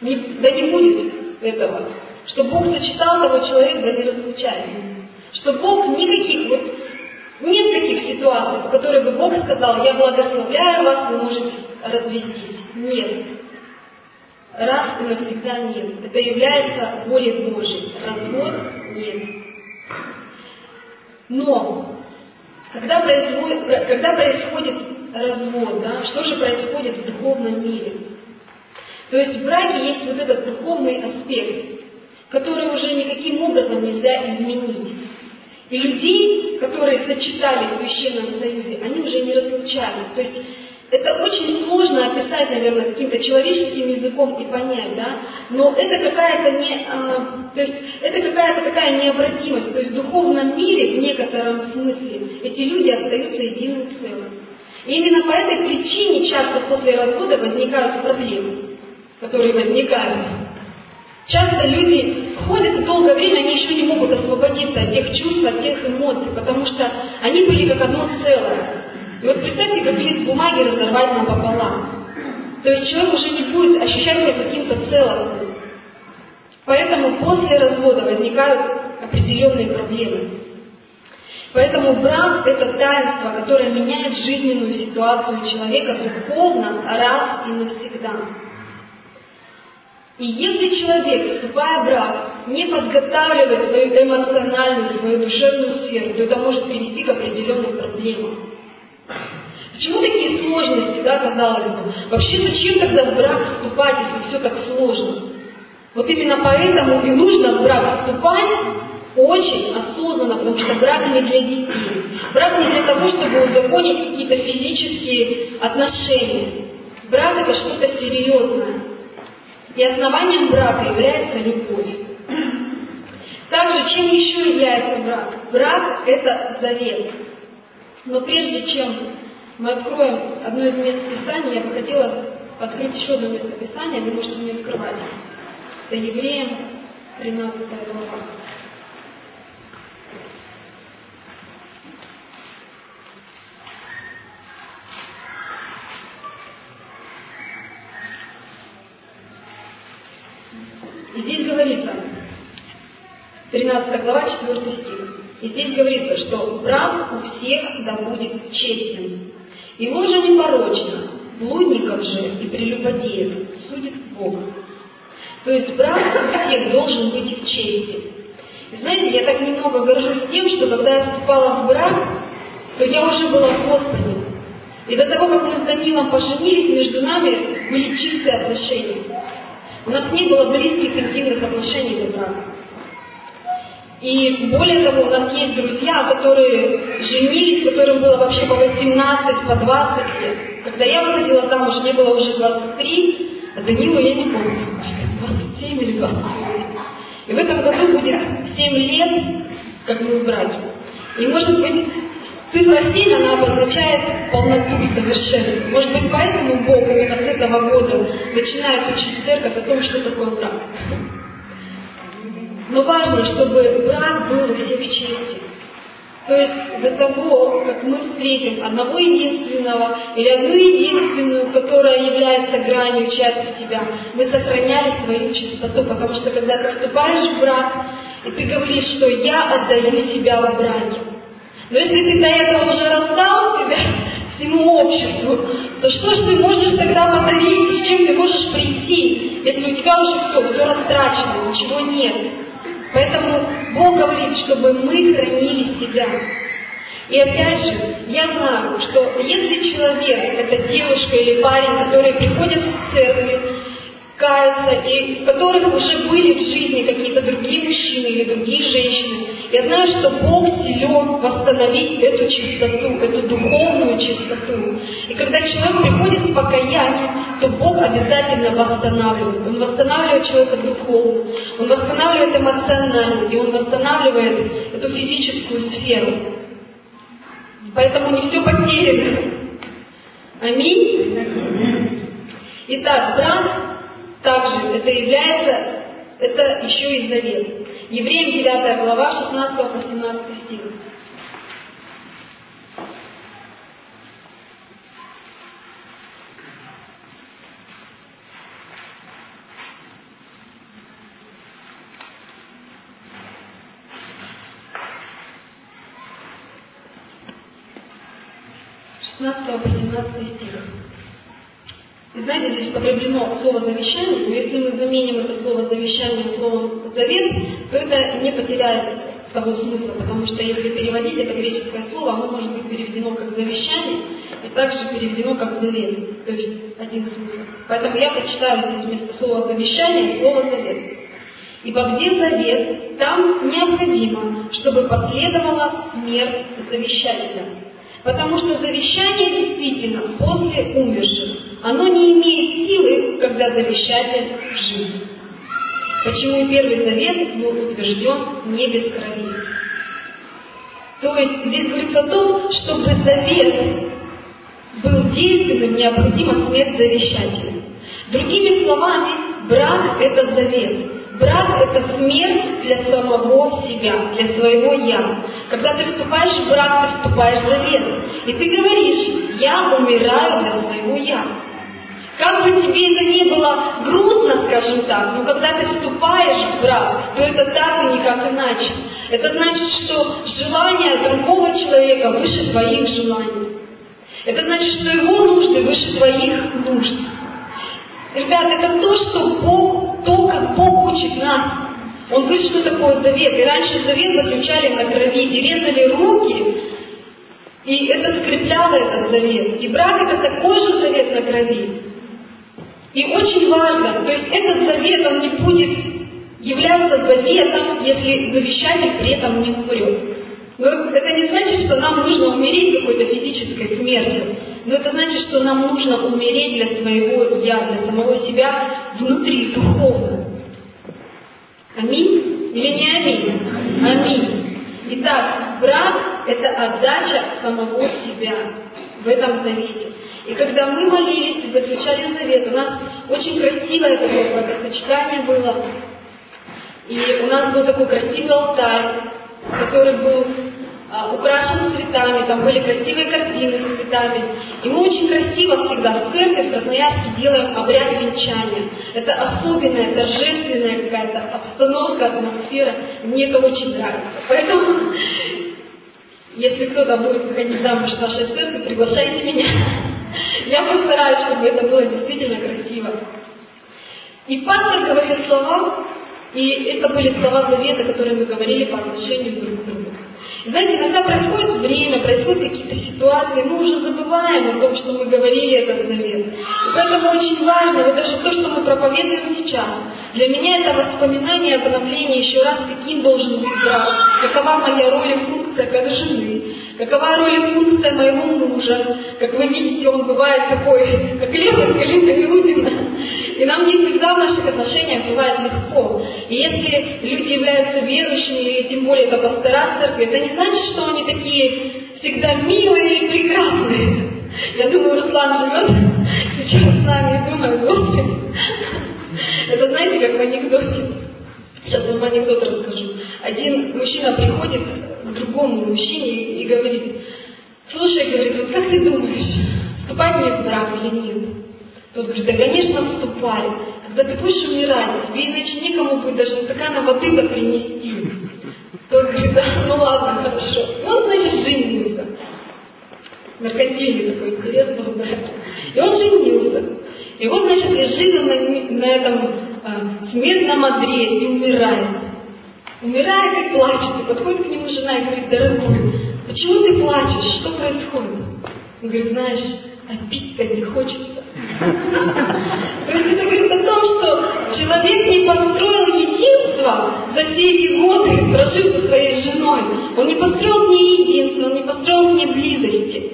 не, да не будет этого, что Бог сочетал того человека, да не разлучает. Что Бог никаких, вот нет таких ситуаций, в которых бы Бог сказал, я благословляю вас, вы можете развестись. Нет. Раз и навсегда нет. Это является волей Божьей. Развод нет. Но, когда происходит, когда происходит развод, да, что же происходит в духовном мире? То есть в браке есть вот этот духовный аспект, который уже никаким образом нельзя изменить. И людей, которые сочетали в Священном Союзе, они уже не разлучались. То есть это очень сложно описать, наверное, каким-то человеческим языком и понять, да, но это какая-то не, а, то есть это какая-то такая необратимость, то есть в духовном мире в некотором смысле эти люди остаются единым целым. И именно по этой причине часто после развода возникают проблемы, которые возникают. Часто люди ходят и долгое время они еще не могут освободиться от тех чувств, от тех эмоций, потому что они были как одно целое. И вот представьте, как лист бумаги разорвать напополам. То есть человек уже не будет ощущать себя каким-то целостным. Поэтому после развода возникают определенные проблемы. Поэтому брак – это таинство, которое меняет жизненную ситуацию человека духовно раз и навсегда. И если человек, вступая в брак, не подготавливает свою эмоциональную, свою душевную сферу, то это может привести к определенным проблемам. Почему такие сложности, да, казалось бы? Вообще зачем тогда в брак вступать, если все так сложно? Вот именно поэтому и нужно в брак вступать очень осознанно, потому что брак не для детей. Брак не для того, чтобы узаконить какие-то физические отношения. Брак это что-то серьезное. И основанием брака является любовь. Также, чем еще является брак? Брак – это завет. Но прежде чем мы откроем одно из мест Писания, я бы хотела открыть еще одно место Писания, вы можете мне открывать. Это Евреям 13 глава. Здесь говорится, 13 глава, 4 стих. И здесь говорится, что брак у всех да будет честен. И ложа непорочна, блудников же и прелюбодеев судит Бог. То есть брак у всех должен быть в чести. И знаете, я так немного горжусь тем, что когда я вступала в брак, то я уже была в Господе. И до того, как мы с Данилом поженились, между нами были чистые отношения. У нас не было близких интимных отношений до брака. И более того, у нас есть друзья, которые женились, которым было вообще по 18, по 20 лет. Когда я выходила замуж, мне было уже 23, а Данилу я не помню, 27 или 20. И в этом году будет 7 лет, как мы в браке. И может быть, 7, она обозначает полноту совершенства. Может быть, поэтому Бог именно с этого года начинает учить церковь о том, что такое брак. Но важно, чтобы брак был у всех чести. То есть до того, как мы встретим одного единственного или одну единственную, которая является гранью, частью тебя, мы сохраняли свою чистоту, потому что когда ты вступаешь в брак, и ты говоришь, что я отдаю себя в браке. Но если ты до этого уже раздал себя всему обществу, то что же ты можешь тогда подарить, с чем ты можешь прийти, если у тебя уже все, все растрачено, ничего нет? Поэтому Бог говорит, чтобы мы хранили себя. И опять же, я знаю, что если человек, это девушка или парень, которые приходят в церковь, каются, и в которых уже были в жизни какие-то другие мужчины или другие женщины. Я знаю, что Бог силен восстановить эту чистоту, эту духовную чистоту. И когда человек приходит с покаянием, то Бог обязательно восстанавливает. Он восстанавливает человека духовно, он восстанавливает эмоционально, и он восстанавливает эту физическую сферу. Поэтому не все потеряно. Аминь. Итак, брак также это является, это еще и завет. Евреям 9 глава, 16 по 17 стих. Шестнадцатого по семнадцатый стих. И знаете, здесь употреблено слово «завещание», но если мы заменим это слово «завещание» словом «завет», то это не потеряет того смысла, потому что если переводить это греческое слово, оно может быть переведено как «завещание» и также переведено как «завет», то есть один смысл. Поэтому я прочитаю здесь вместо слова «завещание» слово «завет». Ибо где завет, там необходимо, чтобы последовала смерть завещателя. Потому что завещание действительно после умерших оно не имеет силы, когда завещатель жив. Почему Первый Завет был утвержден не без крови? То есть здесь говорится о том, чтобы завет был действенным, необходима смерть завещателя. Другими словами, брак – это завет. Брак – это смерть для самого себя, для своего «я». Когда ты вступаешь в брак, ты вступаешь в завет. И ты говоришь, я умираю для своего «я». Как бы тебе это ни было грустно, скажем так, но когда ты вступаешь в брак, то это так и никак иначе. Это значит, что желание другого человека выше твоих желаний. Это значит, что его нужды выше твоих нужд. Ребята, это то, что Бог, то, как Бог учит нас. Он говорит, что такое завет. И раньше завет заключали на крови резали руки, и это скрепляло этот завет. И брак это такой же завет на крови. И очень важно, то есть этот завет, он не будет являться заветом, если завещатель при этом не умрет. Но это не значит, что нам нужно умереть какой-то физической смертью. Но это значит, что нам нужно умереть для своего «я», для самого себя внутри, духовно. Аминь? Или не аминь? Аминь. Итак, брак – это отдача самого себя в этом завете. И когда мы молились и заключали завет, у нас очень красивое такое благосочетание было. И у нас был такой красивый алтарь, который был а, украшен цветами, там были красивые картины с цветами. И мы очень красиво всегда в церкви в Красноярске делаем обряд венчания. Это особенная, торжественная какая-то обстановка, атмосфера. Мне это очень нравится. Поэтому, если кто-то будет выходить замуж в нашей церкви, приглашайте меня. Я постараюсь, чтобы это было действительно красиво. И пастор говорил слова, и это были слова завета, которые мы говорили по отношению друг к другу. Знаете, иногда происходит время, происходят какие-то ситуации, мы уже забываем о том, что мы говорили этот завет. И поэтому очень важно, вот даже то, что мы проповедуем сейчас, для меня это воспоминание, обновление еще раз, каким должен быть брак, какова моя роль и функция как жены, какова роль и функция моего мужа. Как вы видите, он бывает такой, как лев из Галины Людина. И нам не всегда в наших отношениях бывает легко. И если люди являются верующими, или тем более это пастора церкви, это не значит, что они такие всегда милые и прекрасные. Я думаю, Руслан живет сейчас с нами и думает, Господи, это знаете, как в анекдоте. Сейчас вам анекдот расскажу. Один мужчина приходит к другому мужчине и говорит, слушай, говорит, вот как ты думаешь, вступать мне в брак или нет? Тот говорит, да, конечно, вступай. Когда ты будешь умирать, тебе иначе никому будет даже стакана воды-то принести. Тот говорит, да, ну ладно, хорошо. И он, значит, женился. Меркантильный такой интерес был, да. И он женился. И вот, значит, лежит он на, на этом а, смертном одре и умирает. Умирает и плачет. И подходит к нему жена и говорит, дорогой, почему ты плачешь? Что происходит? Он говорит, знаешь, а пить-то не хочется. То есть это говорит о том, что человек не построил единство за все эти годы, прожив со своей женой. Он не построил не единство, он не построил не близости.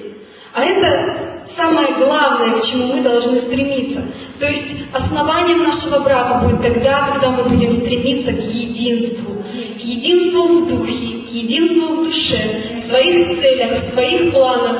А это самое главное, к чему мы должны стремиться. То есть основанием нашего брака будет тогда, когда мы будем стремиться к единству. К единству в духе, к единству в душе, в своих целях, в своих планах,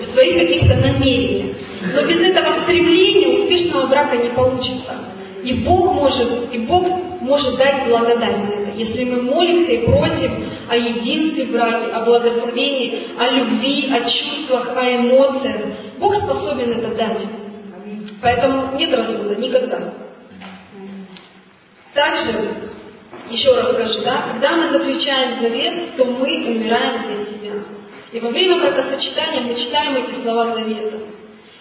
в своих каких-то намерениях. Но без этого стремления успешного брака не получится. И Бог может, и Бог может дать благодать на это. Если мы молимся и просим о единстве браке, о благословении, о любви, о чувствах, о эмоциях, Бог способен это дать. Поэтому нет развода никогда. Также, еще раз скажу, да, когда мы заключаем завет, то мы умираем для себя. И во время бракосочетания мы читаем эти слова завета.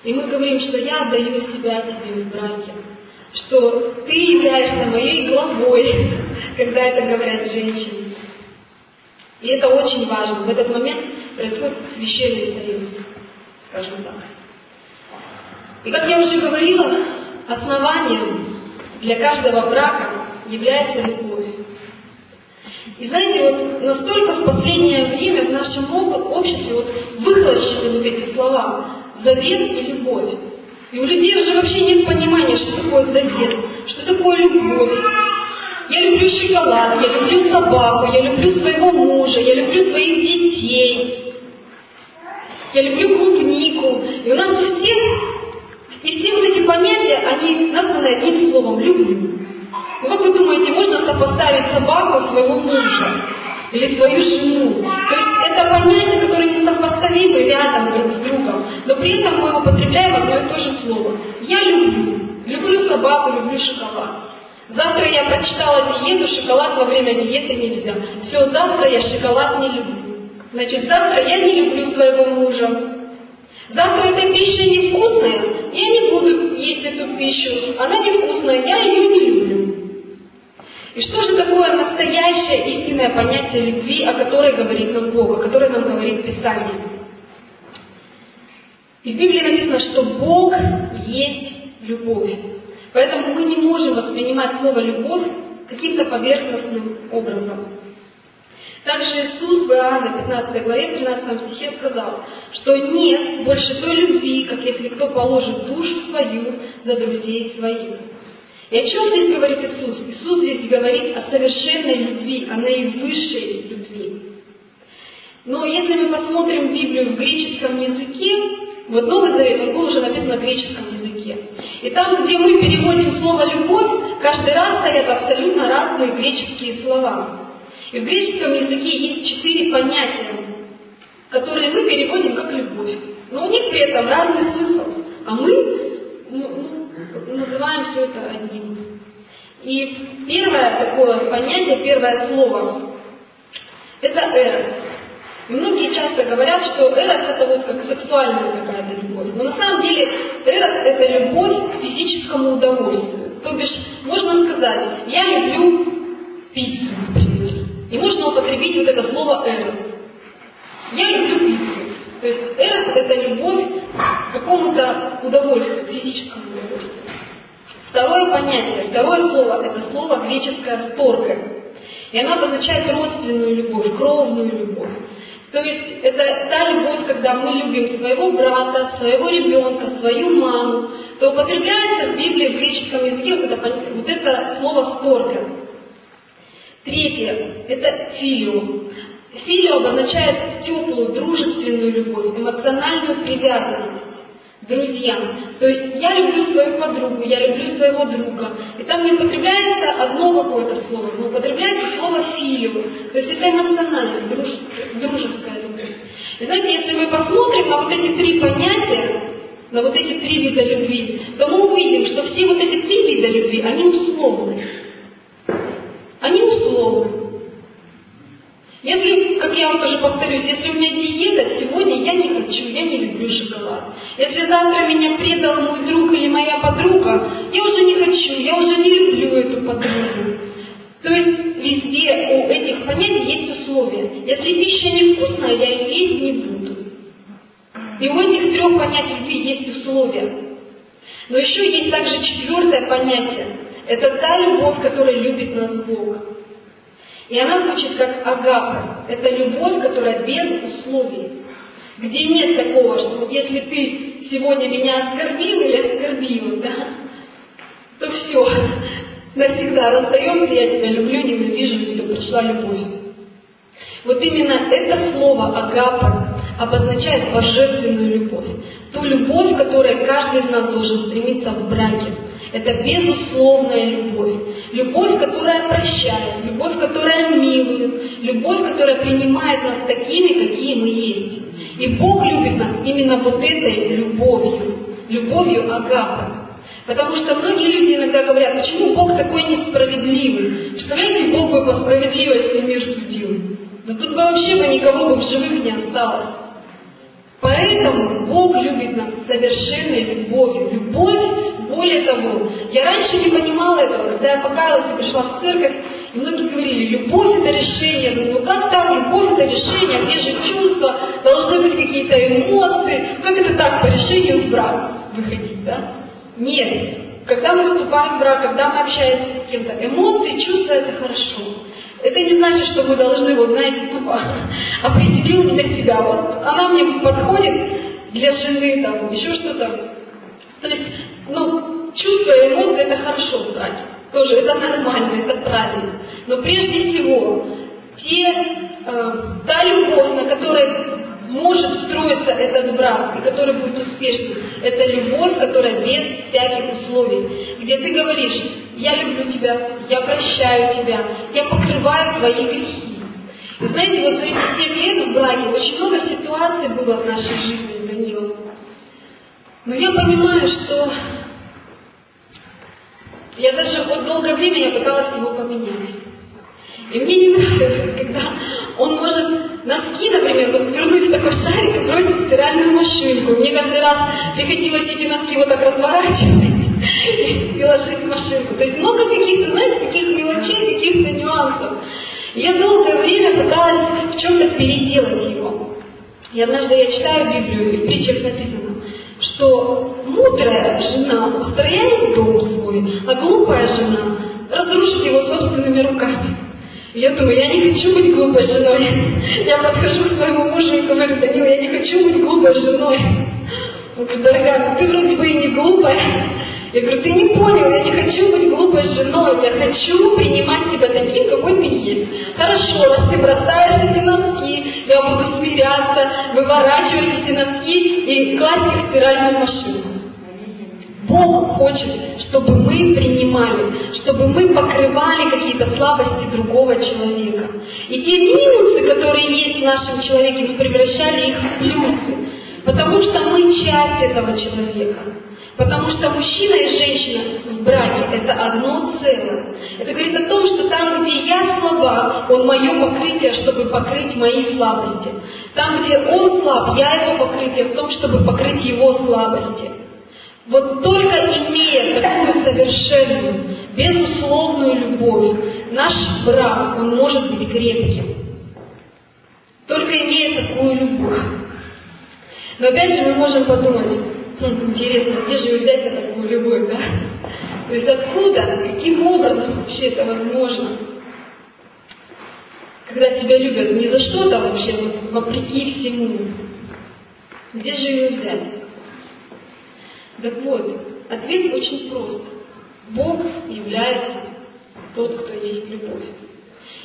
И мы говорим, что я отдаю себя тебе в браке, что ты являешься моей главой, когда это говорят женщины. И это очень важно. В этот момент происходит священный союз, скажем так. И как я уже говорила, основанием для каждого брака является любовь. И знаете, вот настолько в последнее время в нашем обществе вот выхлощены вот эти слова завет и любовь. И у людей уже вообще нет понимания, что такое завет, что такое любовь. Я люблю шоколад, я люблю собаку, я люблю своего мужа, я люблю своих детей, я люблю клубнику. И у нас у всех, и все вот эти понятия, они названы одним словом «люблю». Ну как вы думаете, можно сопоставить собаку своего мужа или свою жену? То есть это понятия, которые не сопоставимы рядом друг с другом, но при этом мы употребляем одно и то же слово. Я люблю. Люблю собаку, люблю шоколад. Завтра я прочитала диету, шоколад во время диеты нельзя. Все, завтра я шоколад не люблю. Значит, завтра я не люблю своего мужа. Завтра эта пища невкусная, я не буду есть эту пищу. Она невкусная, я ее не люблю. И что же такое настоящее истинное понятие любви, о которой говорит нам Бог, о которой нам говорит Писание? И в Библии написано, что Бог есть любовь. Поэтому мы не можем воспринимать слово «любовь» каким-то поверхностным образом. Также Иисус в Иоанна 15 главе 13 стихе сказал, что нет больше той любви, как если кто положит душу свою за друзей своих. И о чем здесь говорит Иисус? Иисус здесь говорит о совершенной любви, о наивысшей любви. Но если мы посмотрим Библию в греческом языке, вот Новый Завет, он был уже написан на греческом языке. И там, где мы переводим слово «любовь», каждый раз стоят абсолютно разные греческие слова. И в греческом языке есть четыре понятия, которые мы переводим как «любовь». Но у них при этом разный смысл. А мы ну, ну, называем все это одним. И первое такое понятие, первое слово – это «эра». И многие часто говорят, что эрос это вот как сексуальная какая-то любовь. Но на самом деле эрос это любовь к физическому удовольствию. То бишь, можно сказать, я люблю пиццу, например. И можно употребить вот это слово эрос. Я люблю пиццу. То есть эрос это любовь к какому-то удовольствию, физическому удовольствию. Второе понятие, второе слово, это слово греческое «сторга». И оно обозначает родственную любовь, кровную любовь. То есть это та любовь, когда мы любим своего брата, своего ребенка, свою маму, то употребляется в Библии в греческом языке вот это, вот это слово «сторга». Третье – это филио. Филио обозначает теплую, дружественную любовь, эмоциональную привязанность друзьям. То есть я люблю свою подругу, я люблю своего друга. И там не употребляется одно какое-то слово, но употребляется слово филио. То есть это эмоциональная, дружеская любовь. И знаете, если мы посмотрим на вот эти три понятия, на вот эти три вида любви, то мы увидим, что все вот эти три вида любви, они условны. Они условны. Если, как я вам тоже повторюсь, если у меня диета, сегодня я не хочу, я не люблю шоколад. Если завтра меня предал мой друг или моя подруга, я уже не хочу, я уже не люблю эту подругу. То есть везде у этих понятий есть условия. Если пища невкусная, я ее есть не буду. И у этих трех понятий любви есть условия. Но еще есть также четвертое понятие. Это та любовь, которая любит нас Бог. И она звучит как агапа. Это любовь, которая без условий. Где нет такого, что если ты сегодня меня оскорбил или оскорбила, да, то все, навсегда расстаемся, я тебя люблю, ненавижу, и все, пришла любовь. Вот именно это слово агапа обозначает божественную любовь. Ту любовь, которой каждый из нас должен стремиться в браке. Это безусловная любовь. Любовь, которая прощает, любовь, которая милует, любовь, которая принимает нас такими, какие мы есть. И Бог любит нас именно вот этой любовью, любовью Агапы. Потому что многие люди иногда говорят, почему Бог такой несправедливый? Представляете, Бог бы по справедливости мир судил. Да тут бы вообще бы никого бы в живых не осталось. Поэтому Бог любит нас совершенной любовью. Любовь, более того, я раньше не понимала этого, когда я покаялась и пришла в церковь, и многие говорили, любовь это решение. Ну как так, любовь это решение, где же чувства, должны быть какие-то эмоции, как это так, по решению в брак выходить, да? Нет. Когда мы вступаем в брак, когда мы общаемся с кем-то, эмоции, чувства это хорошо. Это не значит, что мы должны, вот знаете, тупо определил для себя. Вот она мне подходит для жены, там, еще что-то. То есть, ну, чувства и эмоции это хорошо в браке. Тоже это нормально, это правильно. Но прежде всего, те, э, та любовь, на которой может строиться этот брак, и который будет успешным, это любовь, которая без всяких условий, где ты говоришь, я люблю тебя, я прощаю тебя, я покрываю твои грехи. И знаете, вот за эти 7 лет в браке очень много ситуаций было в нашей жизни, Данила. Но я понимаю, что я даже вот долгое время я пыталась его поменять. И мне не нравится, когда он может носки, например, вот вернуть такой шарик и бросить в стиральную машинку. Мне каждый раз приходилось эти носки вот так разворачивать и ложить в машинку. То есть много каких-то, знаете, таких мелочей, каких-то нюансов. Я долгое время пыталась в чем-то переделать его. И однажды я читаю Библию, и в притчах написано, что мудрая жена устрояет дом свой, а глупая жена разрушит его собственными руками. Я думаю, я не хочу быть глупой женой. Я подхожу к своему мужу и говорю, Данила, я не хочу быть глупой женой. Он говорит, дорогая, ты вроде бы и не глупая. Я говорю, ты не понял, я не хочу быть глупой женой, я хочу принимать тебя таким, какой ты есть. Хорошо, раз ты бросаешь эти носки, я буду смиряться, выворачивать эти носки и класть их в стиральную машину. Бог хочет, чтобы мы принимали, чтобы мы покрывали какие-то слабости другого человека. И те минусы, которые есть в нашем человеке, мы превращали их в плюсы. Потому что мы часть этого человека. Потому что мужчина и женщина в браке – это одно целое. Это говорит о том, что там, где я слаба, он мое покрытие, чтобы покрыть мои слабости. Там, где он слаб, я его покрытие в том, чтобы покрыть его слабости. Вот только имея такую совершенную, безусловную любовь, наш брак, он может быть крепким. Только имея такую любовь. Но опять же мы можем подумать, интересно, где же взять такую любовь, да? То есть откуда, каким образом вообще это возможно? Когда тебя любят не за что-то вообще, вот вопреки всему. Где же ее взять? Так вот, ответ очень прост. Бог является тот, кто есть любовь.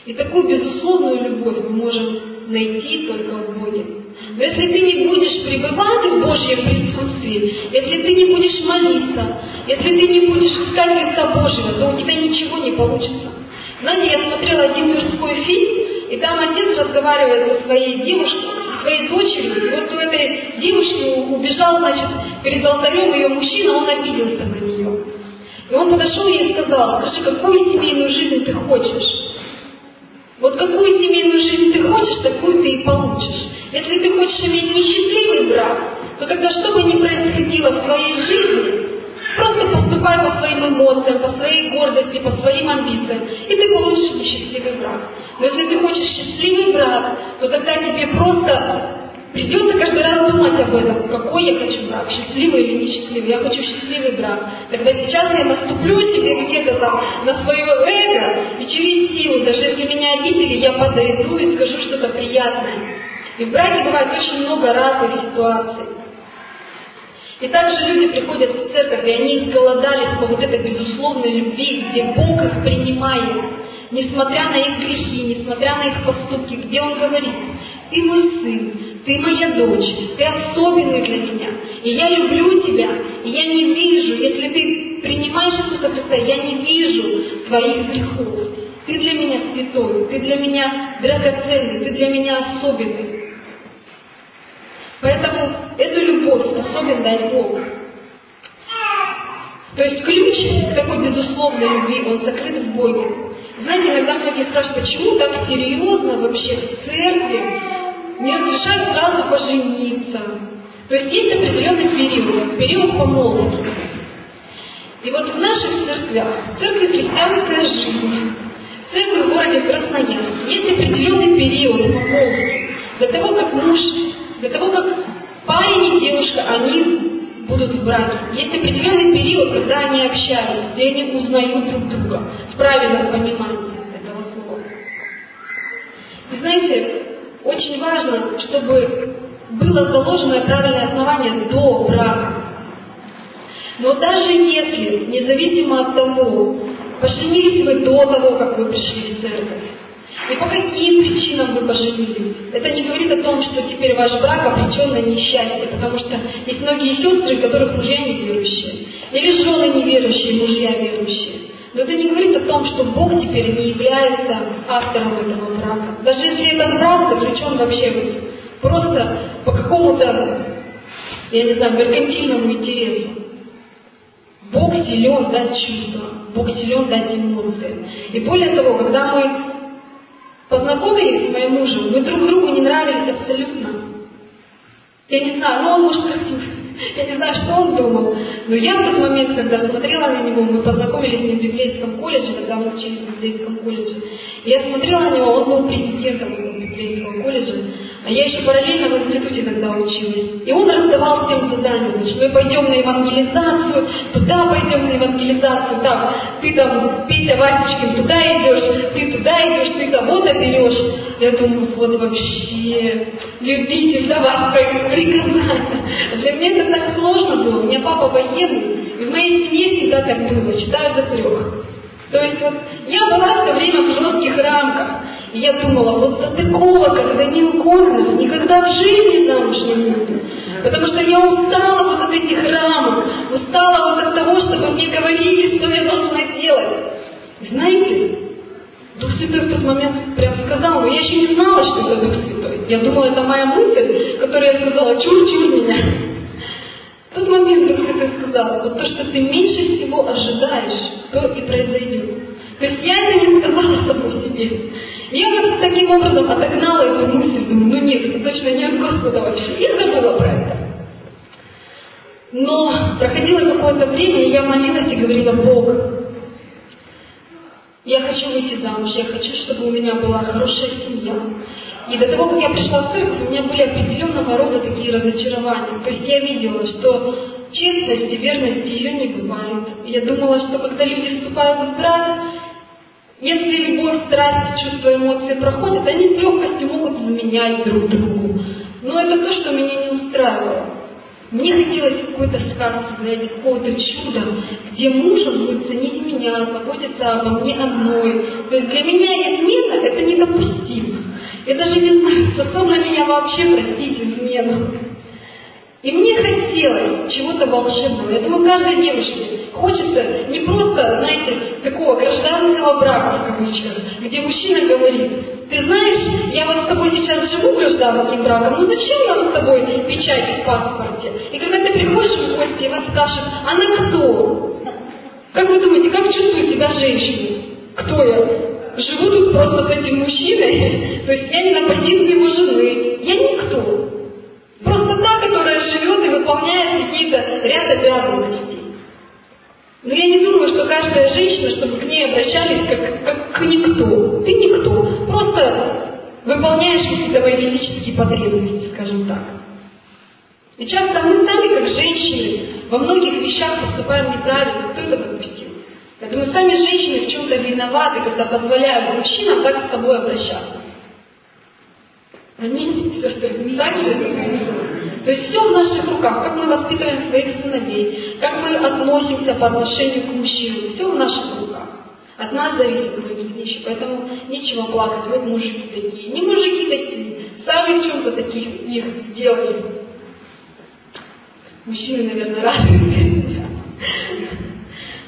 И такую безусловную любовь мы можем найти только в Боге. Но если ты не будешь пребывать в Божьем присутствии, если ты не будешь молиться, если ты не будешь искать лица Божьего, то у тебя ничего не получится. Знаете, я смотрела один мирской фильм, и там отец разговаривает со своей девушкой, со своей дочерью, и вот у этой девушки убежал, значит, перед алтарем ее мужчина, он обиделся на нее. И он подошел ей и сказал, скажи, какую семейную жизнь ты хочешь? Вот какую семейную жизнь ты хочешь, такую ты и получишь. Если ты хочешь иметь несчастливый брак, то тогда что бы ни происходило в твоей жизни, просто поступай по своим эмоциям, по своей гордости, по своим амбициям, и ты получишь несчастливый брак. Но если ты хочешь счастливый брак, то тогда тебе просто придется каждый раз думать об этом, какой я хочу брак, счастливый или несчастливый. Я хочу счастливый брак. Тогда сейчас я наступлю себе где-то там на свое эго и через силу, даже если меня обидели, я подойду и скажу что-то приятное. И в браке бывает очень много разных ситуаций. И также люди приходят в церковь, и они изголодались по вот этой безусловной любви, где Бог их принимает, несмотря на их грехи, несмотря на их поступки, где Он говорит, ты мой сын, ты моя дочь, ты особенный для меня, и я люблю тебя, и я не вижу, если ты принимаешь Иисуса Христа, я не вижу твоих грехов. Ты для меня святой, ты для меня драгоценный, ты для меня особенный. Поэтому эту любовь способен дать Бог. То есть ключ такой безусловной любви, он закрыт в Боге. Знаете, иногда многие спрашивают, почему так серьезно вообще в церкви не разрешают сразу пожениться? То есть есть определенный период, период помолвки. И вот в наших церквях, в церкви христианская жизнь, в церкви в городе Красноярск, есть определенный период помолвки. До того, как муж для того, как парень и девушка, они будут в браке. Есть определенный период, когда они общаются, где они узнают друг друга в правильном понимании этого слова. И знаете, очень важно, чтобы было заложено правильное основание до брака. Но даже если, независимо от того, поженились вы до того, как вы пришли в церковь, и по каким причинам вы поженились. Это не говорит о том, что теперь ваш брак обречен на несчастье, потому что есть многие сестры, которых мужья неверующие, или жены неверующие, мужья верующие. Но это не говорит о том, что Бог теперь не является автором этого брака. Даже если этот брак заключен вообще просто по какому-то, я не знаю, меркантильному интересу. Бог силен дать чувства, Бог силен дать эмоции. И более того, когда мы познакомились с моим мужем, мы друг другу не нравились абсолютно. Я не знаю, ну он может я не знаю, что он думал, но я в тот момент, когда смотрела на него, мы познакомились с ним в библейском колледже, когда мы учились в библейском колледже, я смотрела на него, он был президентом библейского колледжа, а я еще параллельно в институте тогда училась. И он раздавал всем задания, значит, мы пойдем на евангелизацию, туда пойдем на евангелизацию, там, ты там, Петя Васечкин, туда идешь, ты туда идешь, ты того-то берешь. Я думаю, вот вообще, любитель давать приказания. Для меня это так сложно было. У меня папа военный, и в моей семье всегда так было, читаю до трех. То есть вот я была все время в жестких рамках. И я думала, вот как Данил Коннов, никогда в жизни замуж не буду. Потому что я устала вот от этих рамок, устала вот от того, чтобы мне говорили, что я должна делать. Знаете, Дух Святой в тот момент прям сказал, но я еще не знала, что это Дух Святой. Я думала, это моя мысль, которую я сказала, чур-чур меня. Тот момент Дух Святой сказал, вот то, что ты меньше всего ожидаешь, то и произойдет. То есть я это не сказала самой себе. Я вот таким образом отогнала эту мысль, думаю, ну нет, это точно не от Господа вообще. И забыла про это. Но проходило какое-то время, и я молилась и говорила, Бог, я хочу выйти замуж, я хочу, чтобы у меня была хорошая семья. И до того, как я пришла в церковь, у меня были определенного рода такие разочарования. То есть я видела, что честности, верности ее не бывает. Я думала, что когда люди вступают в брак, если любовь, страсть, чувства, эмоции проходят, они с легкостью могут заменять друг другу. Но это то, что меня не устраивало. Мне хотелось какой-то сказки, знаете, какого-то чуда, где муж будет ценить меня, заботиться обо мне одной. То есть для меня измена – это недопустимо. Я даже не знаю, способна меня вообще простить измену. И мне хотелось чего-то волшебного. Я думаю, каждой девушке хочется не просто, знаете, такого гражданского брака, в кавычках, где мужчина говорит, ты знаешь, я вот с тобой сейчас живу гражданским браком, но зачем нам с тобой печать в паспорте? И когда ты приходишь в гости, и вас спрашивают, она кто? Как вы думаете, как чувствует себя женщина? Кто я? Живу тут просто с этим мужчиной, то есть я не на позиции его жены, я никто. Просто та, которая живет и выполняет какие-то ряд обязанностей. Но я не думаю, что каждая женщина, чтобы к ней обращались как, как к никто. Ты никто. Просто выполняешь какие-то мои физические потребности, скажем так. И часто мы сами, как женщины, во многих вещах поступаем неправильно. Кто это допустил? Это мы сами женщины в чем-то виноваты, когда позволяем мужчинам так с собой обращаться. Аминь. Так же? То есть все в наших руках, как мы воспитываем своих сыновей, как мы относимся по отношению к мужчинам, все в наших руках. От нас зависят многие вещи, поэтому нечего плакать, вот мужики такие. Не мужики такие, сами в чем-то таких их делали. Мужчины, наверное, рады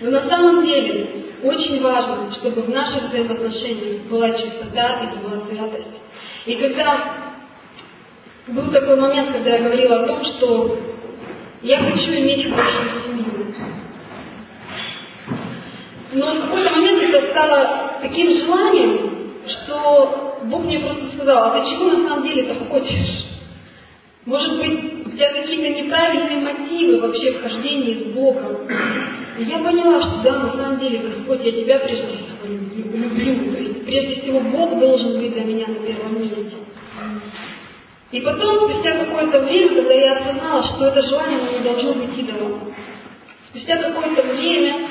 Но на самом деле очень важно, чтобы в наших взаимоотношениях была чистота и была святость. И когда был такой момент, когда я говорила о том, что я хочу иметь хорошую семью. Но в какой-то момент это стало таким желанием, что Бог мне просто сказал, а ты чего на самом деле это хочешь? Может быть, у тебя какие-то неправильные мотивы вообще в хождении с Богом. И я поняла, что да, на самом деле, Господь, я тебя прежде всего люблю. То есть, прежде всего, Бог должен быть для меня на первом месте. И потом, спустя какое-то время, когда я осознала, что это желание не должно быть идолом, спустя какое-то время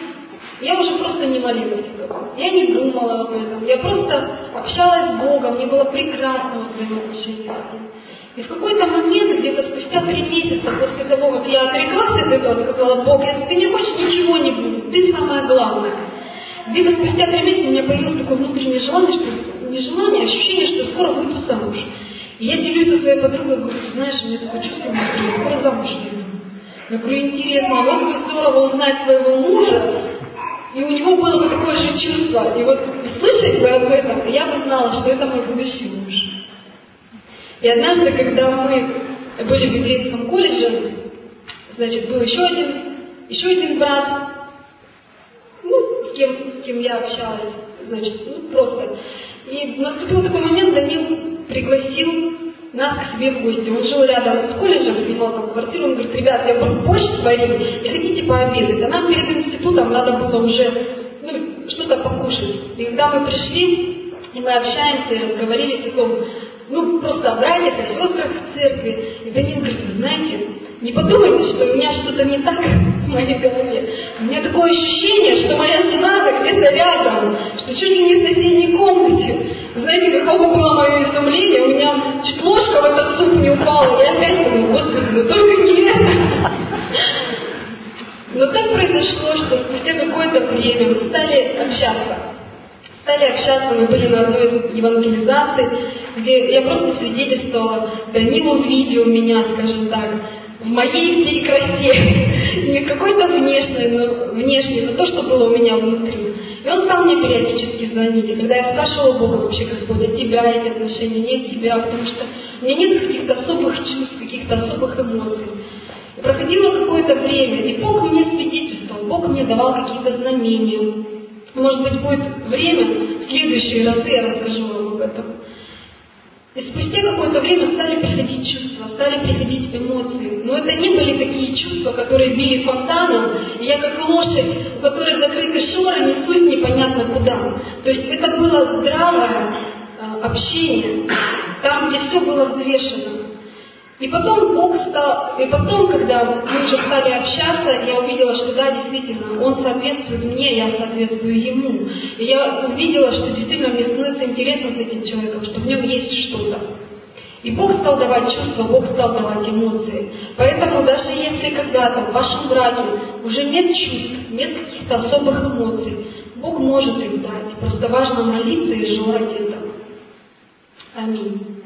я уже просто не молилась об этом. Я не думала об этом. Я просто общалась с Богом, мне было прекрасно взаимоотношение с Ним. И в какой-то момент, где-то спустя три месяца после того, как я отреклась от этого, сказала, Бог, если ты не хочешь, ничего не будет, ты самое главное. Где-то спустя три месяца у меня появилось такое внутреннее желание, что не желание, а ощущение, что скоро выйду замуж. И я делюсь со своей подругой, говорю, знаешь, у меня такое чувство, что скоро замуж выйду. Я говорю, интересно, а вот бы здорово узнать своего мужа, и у него было бы такое же чувство. И вот слышать бы об этом, я бы знала, что это мой будущий муж. И однажды, когда мы были в еврейском колледже, значит, был еще один, еще один брат, ну, с кем, с кем я общалась, значит, ну, просто. И наступил такой момент, Данил пригласил нас к себе в гости. Он жил рядом с колледжем, снимал там квартиру, он говорит, ребят, я борщ сварил, и хотите пообедать? А нам перед институтом надо было уже ну, что-то покушать. И когда мы пришли, и мы общаемся, и разговорили в таком ну, просто о братьях, о сестрах в церкви. И Данил говорит, знаете, не подумайте, что у меня что-то не так в моей голове. У меня такое ощущение, что моя жена где-то рядом, что чуть ли не в соседней комнате. Знаете, каково было мое изумление, у меня чуть ложка в этот суп не упала, я опять думаю, господи, ну только не это. Но так произошло, что спустя какое-то время мы стали общаться. Стали общаться, мы были на одной из евангелизаций, где я просто свидетельствовала, Данил увидел меня, скажем так, в моей всей красе, не какой-то внешней, но, внешней, но то, что было у меня внутри. И он стал мне периодически звонить, и когда я спрашивала Бога вообще, Господь, от тебя эти отношения, не от тебя, потому что у меня нет каких-то особых чувств, каких-то особых эмоций. И проходило какое-то время, и Бог мне свидетельствовал, Бог мне давал какие-то знамения. Может быть, будет время, в следующие разы я расскажу вам об этом. И спустя какое-то время стали приходить чувства, стали приходить эмоции. Но это не были такие чувства, которые били фонтаном, и я как лошадь, у которой закрыты шоры, несусь непонятно куда. То есть это было здравое э, общение, там, где все было взвешено. И потом Бог стал, и потом, когда мы уже стали общаться, я увидела, что да, действительно, Он соответствует мне, я соответствую Ему. И я увидела, что действительно мне становится интересно с этим человеком, что в нем есть что-то. И Бог стал давать чувства, Бог стал давать эмоции. Поэтому даже если когда-то в вашем браке уже нет чувств, нет каких-то особых эмоций, Бог может их дать. Просто важно молиться и желать этого. Аминь.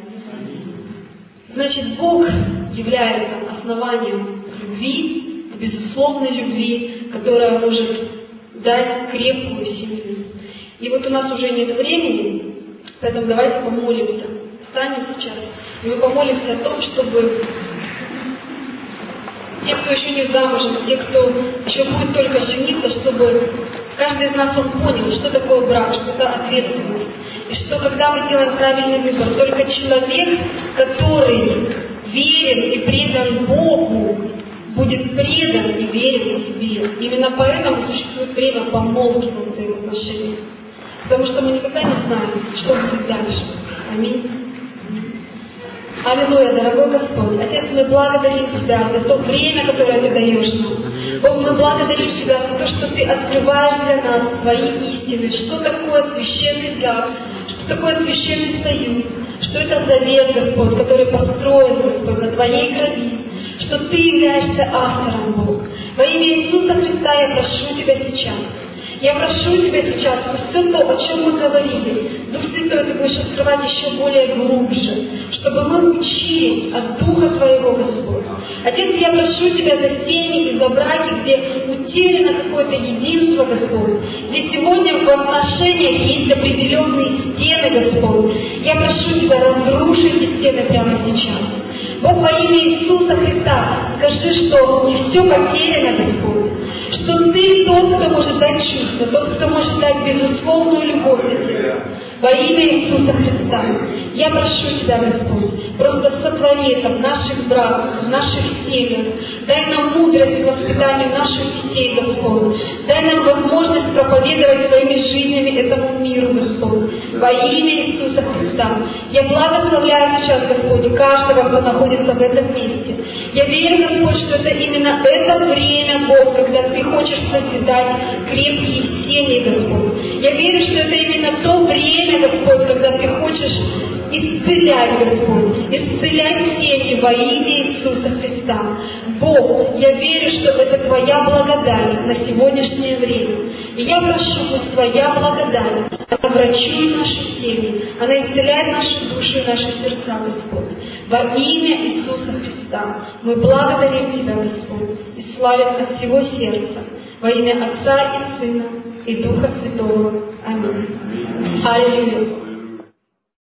Значит, Бог является основанием любви, безусловной любви, которая может дать крепкую семью. И вот у нас уже нет времени, поэтому давайте помолимся. Встанем сейчас, и мы помолимся о том, чтобы те, кто еще не замужем, те, кто еще будет только жениться, чтобы каждый из нас он понял, что такое брак, что это ответственность и что когда мы делаем правильный выбор, только человек, который верен и предан Богу, будет предан и верен себе. Именно поэтому существует время помолвки в взаимоотношениях. Потому что мы никогда не знаем, что будет дальше. Аминь. Аллилуйя, дорогой Господь. Отец, мы благодарим Тебя за то время, которое Ты даешь нам. Бог, мы благодарим Тебя за то, что Ты открываешь для нас Твои истины, что такое священный дар, что такое священный союз, что это завет, Господь, который построен, Господь, на Твоей крови, что Ты являешься автором, Бог. Во имя Иисуса Христа я прошу Тебя сейчас, я прошу Тебя сейчас, все то, о чем мы говорили, Дух Святой, Ты будешь открывать еще более глубже, чтобы мы учили от Духа Твоего, Господь. Отец, я прошу Тебя за семьи и за браки, где утеряно какое-то единство, Господь, где сегодня в отношениях есть определенные стены, Господь. Я прошу Тебя разрушить эти стены прямо сейчас. Бог во имя Иисуса Христа, скажи, что не все потеряно, Господь что Ты тот, кто может дать чувство, тот, кто может дать безусловную любовь для Тебя. Во имя Иисуса Христа. Я прошу Тебя, Господь, просто сотвори это в наших браках, в наших семьях. Дай нам мудрость в воспитании наших детей, Господь. Дай нам возможность проповедовать своими жизнями этому миру, Господь. Во имя Иисуса Христа. Я благословляю сейчас, Господь, каждого, кто находится в этом месте. Я верю, Господь, что это именно это время, Бог, когда Ты хочешь созидать крепкие семьи, Господь. Я верю, что это именно то время, Господь, когда Ты хочешь исцелять, Господь, исцелять семьи во имя Иисуса Христа. Бог, я верю, что это Твоя благодать на сегодняшнее время. И я прошу, пусть Твоя благодать, она врачует наши семьи, она исцеляет наши души и наши сердца, Господь. Во имя Иисуса Христа мы благодарим Тебя, Господь, и славим от всего сердца. Во имя Отца и Сына и Духа Святого. Аминь. Аллилуйя.